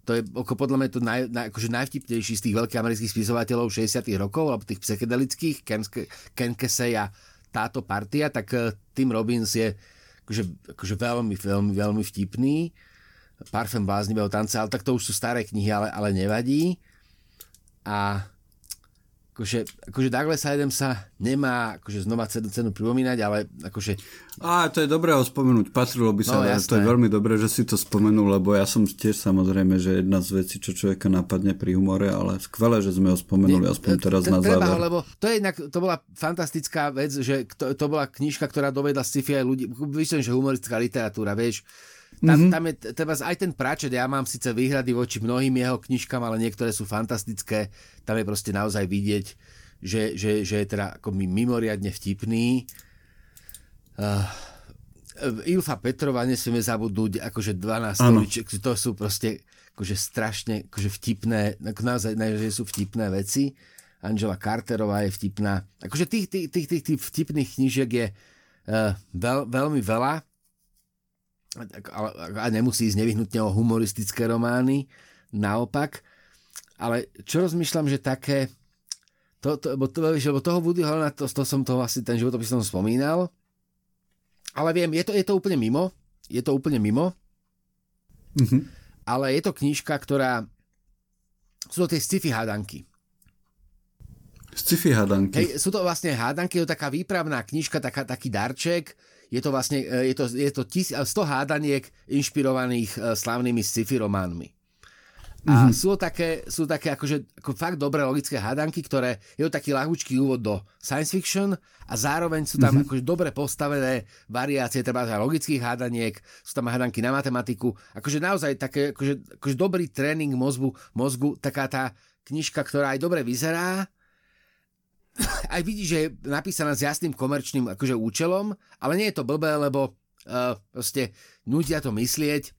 to je ako podľa mňa to naj, naj, akože najvtipnejší z tých veľkých amerických spisovateľov 60 rokov, alebo tých psychedelických, Ken, Kesey a táto partia, tak uh, Tim Robbins je akože, akože veľmi, veľmi, veľmi vtipný. Parfum bláznivého tanca, ale tak to už sú staré knihy, ale, ale nevadí. A akože, akože Douglas Adamsa nemá akože znova cenu, cenu pripomínať, ale akože... Á, to je dobré ho spomenúť, patrilo by sa, no, to je veľmi dobré, že si to spomenul, lebo ja som tiež samozrejme, že jedna z vecí, čo človeka napadne pri humore, ale skvelé, že sme ho spomenuli, Nie, aspoň teraz na záver. Treba, lebo to je inak, to bola fantastická vec, že to, to bola knižka, ktorá dovedla sci-fi aj ľudí, myslím, že humoristická literatúra, vieš, tam, mm-hmm. tam je treba aj ten Pratchett, ja mám síce výhrady voči mnohým jeho knižkám, ale niektoré sú fantastické. Tam je proste naozaj vidieť, že, že, že je teda ako mimoriadne vtipný. Uh, Ilfa Petrova nesmieme zabudnúť, akože 12 stoliček, to sú proste akože strašne akože vtipné, ako naozaj že sú vtipné veci. Angela Carterová je vtipná. Akože tých, tých, tých, tých, tých vtipných knížiek je uh, veľ, veľmi veľa a nemusí ísť nevyhnutne o humoristické romány, naopak. Ale čo rozmýšľam, že také, to, to, bo, to, lebo toho Woody Allena, to, to som to asi ten životopis som spomínal. Ale viem, je to, je to úplne mimo. Je to úplne mimo. Mm-hmm. Ale je to knižka, ktorá... Sú to tie sci-fi hádanky. Sci-fi hádanky. Hej, sú to vlastne hádanky, je to taká výpravná knižka, taká, taký darček. Je to vlastne, e, je to, je to tis, 100 hádaniek inšpirovaných e, slavnými sci-fi románmi. A mm-hmm. sú také, sú také akože, ako fakt dobré logické hádanky, ktoré je to taký ľahúčký úvod do science fiction a zároveň sú tam mm-hmm. akože dobre postavené variácie, treba logických hádaniek, sú tam hádanky na matematiku. Akože naozaj také, akože, akože dobrý tréning mozgu, mozgu, taká tá knižka, ktorá aj dobre vyzerá, aj vidí, že je napísaná s jasným komerčným akože účelom, ale nie je to blbé, lebo uh, proste nutia to myslieť,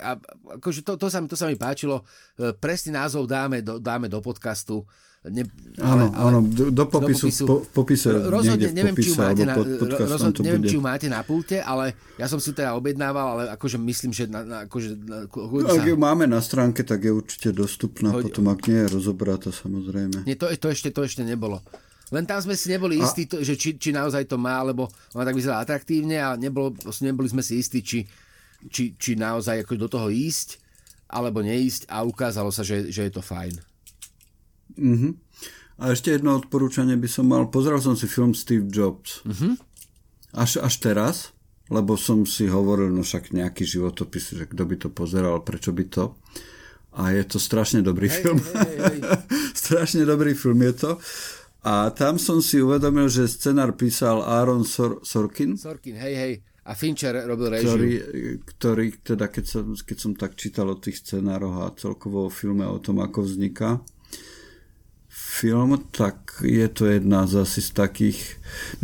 a akože to, to, sa, to sa mi páčilo. E, presný názov dáme do, dáme do podcastu. Ne, ale, áno, áno, do, do popisu, do popisu po, popise, rozhodne, neviem, či ju máte na, pod, rozhodne, neviem, či ju máte na pulte, ale ja som si teda objednával, ale akože myslím, že na, na, akože, na, Ak ju máme na stránke, tak je určite dostupná, hoď, potom ak nie je rozobratá samozrejme. Nie, to, to, ešte, to ešte nebolo. Len tam sme si neboli a... istí, že či, či naozaj to má, lebo ona tak vyzerá atraktívne a nebolo, neboli sme si istí, či, či, či naozaj ako do toho ísť, alebo neísť a ukázalo sa, že, že je to fajn. Uh-huh. A ešte jedno odporúčanie by som mal. Pozeral som si film Steve Jobs. Uh-huh. Až, až teraz, lebo som si hovoril, no však nejaký životopis, že kto by to pozeral, prečo by to. A je to strašne dobrý hej, film. Hej, hej, hej. strašne dobrý film je to. A tam som si uvedomil, že scenár písal Aaron Sor- Sorkin. Sorkin, hej, hej. A Fincher robil režiu. Ktorý, ktorý teda keď som, keď som tak čítal o tých scenároch a celkovo o filme o tom, ako vzniká film, tak je to jedna z asi z takých...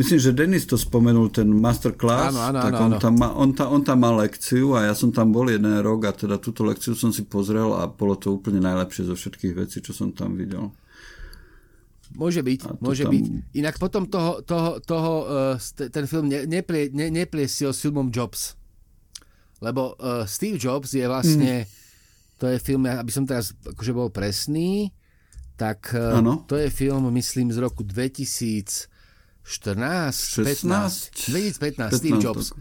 Myslím, že Denis to spomenul, ten masterclass, áno, áno, tak áno, on, áno. Tam má, on, ta, on tam má lekciu a ja som tam bol jeden rok a teda túto lekciu som si pozrel a bolo to úplne najlepšie zo všetkých vecí, čo som tam videl. Môže byť, môže tam... byť. Inak potom toho, toho, toho uh, ten film ne, neplie, ne, nepliesil s filmom Jobs. Lebo uh, Steve Jobs je vlastne, mm. to je film, aby som teraz akože bol presný, tak uh, to je film, myslím, z roku 2014, 16? 2015, 2015, Steve Jobs.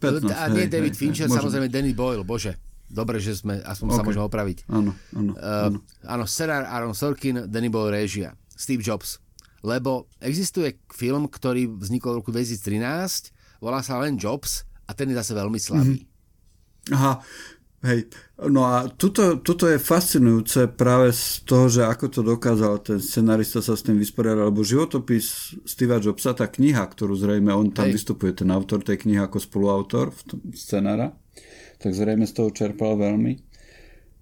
15, a nie hej, David hej, Fincher, hej, samozrejme Danny Boyle, bože. Dobre, že sme, aspoň okay. sa môžeme opraviť. Áno, áno. Uh, áno, scenár Aaron Sorkin, Danny Boyle režia. Steve Jobs. Lebo existuje film, ktorý vznikol v roku 2013, volá sa len Jobs a ten je zase veľmi slabý. Mm-hmm. Aha, Hej, no a tuto, tuto je fascinujúce práve z toho, že ako to dokázal ten scenarista sa s tým vysporiadať, lebo životopis Steva Jobsa, tá kniha, ktorú zrejme on tam Hej. vystupuje, ten autor tej knihy ako spoluautor v tom scenára, tak zrejme z toho čerpal veľmi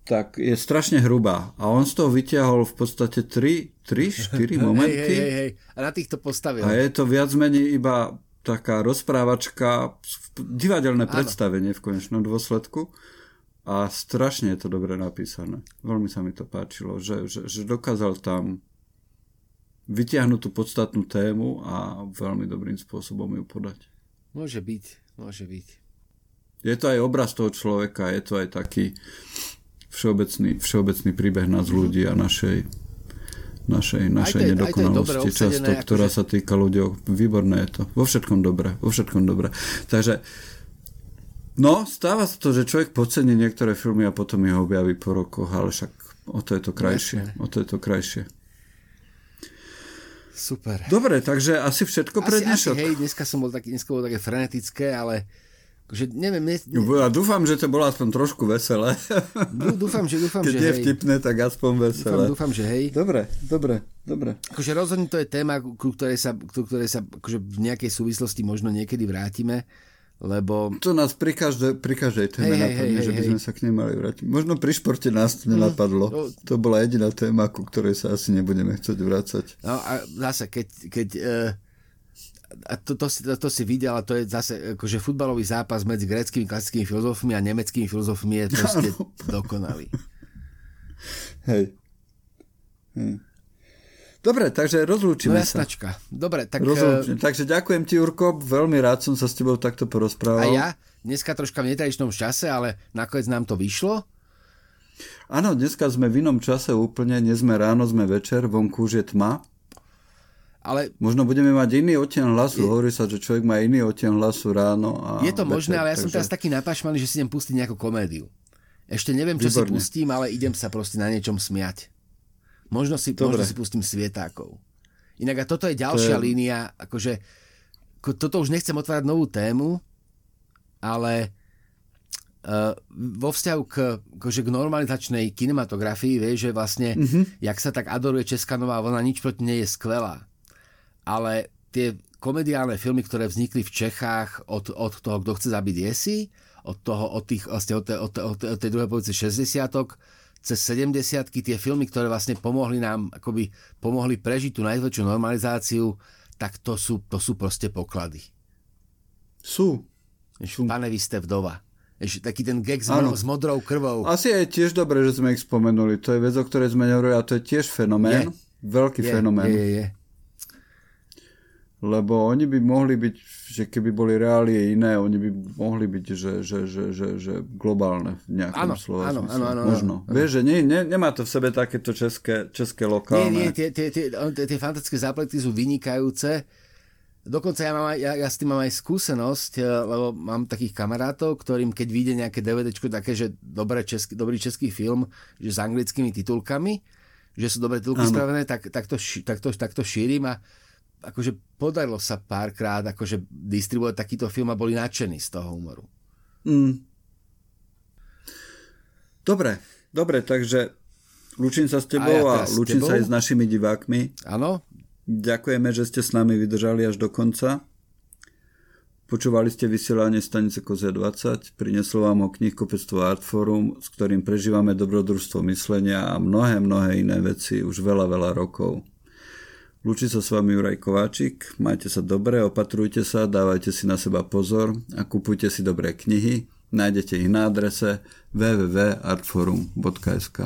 tak je strašne hrubá. A on z toho vyťahol v podstate 3, 3 4 momenty. Hej, hej, hej. A na tých to postavil. A je to viac menej iba taká rozprávačka, divadelné Áno. predstavenie v konečnom dôsledku. A strašne je to dobre napísané. Veľmi sa mi to páčilo, že, že, že dokázal tam vytiahnuť tú podstatnú tému a veľmi dobrým spôsobom ju podať. Môže byť, môže byť. Je to aj obraz toho človeka, je to aj taký všeobecný, všeobecný príbeh nás ľudí a našej, našej, našej aj nedokonalosti často, akože... ktorá sa týka ľudí. Výborné je to. Vo všetkom dobre. Vo všetkom dobre. Takže no, stáva sa to, že človek podcení niektoré filmy a potom ich objaví po rokoch, ale však o to je to krajšie. O to je to krajšie. Super. Dobre, takže asi všetko pre dnešok. Hej, dneska som bol taký, dneska bol také frenetické, ale že neviem, ne, ne... Ja dúfam, že to bolo aspoň trošku veselé. Dúfam, že dúfam, Keď že je vtipné, tak aspoň veselé. Dúfam, dúfam, že hej. Dobre, dobre, dobre. Akože rozhodne to je téma, ku ktorej sa, ku ktorej sa akože v nejakej súvislosti možno niekedy vrátime, lebo... To nás pri, každej, pri každej téme hey, napadne, hey, že by hej. sme sa k nej mali vrátiť. Možno pri športe nás to nenapadlo. No, to bola jediná téma, ku ktorej sa asi nebudeme chcieť vrácať. No a zase, keď, keď uh a to, to, to, to si videl, a to je zase akože futbalový zápas medzi gréckými klasickými filozofmi a nemeckými filozofmi je proste ano. dokonalý. Hej. Hej. Dobre, takže rozlúčime no, sa. Dobre, tak... Rozlúčime. Takže ďakujem ti, Urko, veľmi rád som sa s tebou takto porozprával. A ja, dneska troška v netradičnom čase, ale nakoniec nám to vyšlo. Áno, dneska sme v inom čase úplne, nie sme ráno, sme večer, vonku už je tma. ale... Možno budeme mať iný oteň hlasu. Je... Hovorí sa, že človek má iný oteň hlasu ráno a Je to večer, možné, ale ja takže... som teraz taký napašmaný, že si idem pustiť nejakú komédiu. Ešte neviem, čo Výborné. si pustím, ale idem sa proste na niečom smiať. Možno si, možno si pustím Svietákov. Inak a toto je ďalšia to je... línia, akože toto už nechcem otvárať novú tému, ale uh, vo vzťahu k, akože k normalizačnej kinematografii, vieš, že vlastne, mm-hmm. jak sa tak adoruje Česká nová vlna, nič proti nie je skvelá. Ale tie komediálne filmy, ktoré vznikli v Čechách od, od toho, kto chce zabiť Jesi, od, toho, od, tých, vlastne od, tej, od, od, od tej druhej polovice 60 cez 70 tie filmy, ktoré vlastne pomohli nám, akoby pomohli prežiť tú najväčšiu normalizáciu, tak to sú, to sú proste poklady. Sú. sú. Pane, vy ste vdova. Ešte taký ten gag s, s modrou krvou. Asi je tiež dobré, že sme ich spomenuli. To je vec, o ktorej sme nehovorili a to je tiež fenomén. Je. Veľký je, fenomén. Je, je, je lebo oni by mohli byť, že keby boli reálie iné, oni by mohli byť, že, že, že, že, že globálne v nejakom áno, slova áno, áno, áno, Možno. Áno. Vieš, že nie, nie, nemá to v sebe takéto české, české lokálne. Nie, nie, tie, tie, tie, tie, fantastické záplety sú vynikajúce. Dokonca ja, mám aj, ja, ja s tým mám aj skúsenosť, eh, lebo mám takých kamarátov, ktorým keď vyjde nejaké DVD také, že dobré český, dobrý český film, že s anglickými titulkami, že sú dobre titulky spravené, tak, tak, to, tak, to, tak to šírim a akože podarilo sa párkrát akože distribuovať takýto film a boli nadšení z toho humoru. Mm. Dobre, dobre, takže Lučím sa s tebou a, ja a lučím sa aj s našimi divákmi. Áno. Ďakujeme, že ste s nami vydržali až do konca. Počúvali ste vysielanie stanice Kozia 20, prineslo vám ho knihkopectvo Artforum, s ktorým prežívame dobrodružstvo myslenia a mnohé, mnohé iné veci už veľa, veľa rokov. Lúči sa s vami Juraj Kováčik, majte sa dobre, opatrujte sa, dávajte si na seba pozor a kupujte si dobré knihy. Nájdete ich na adrese www.artforum.sk.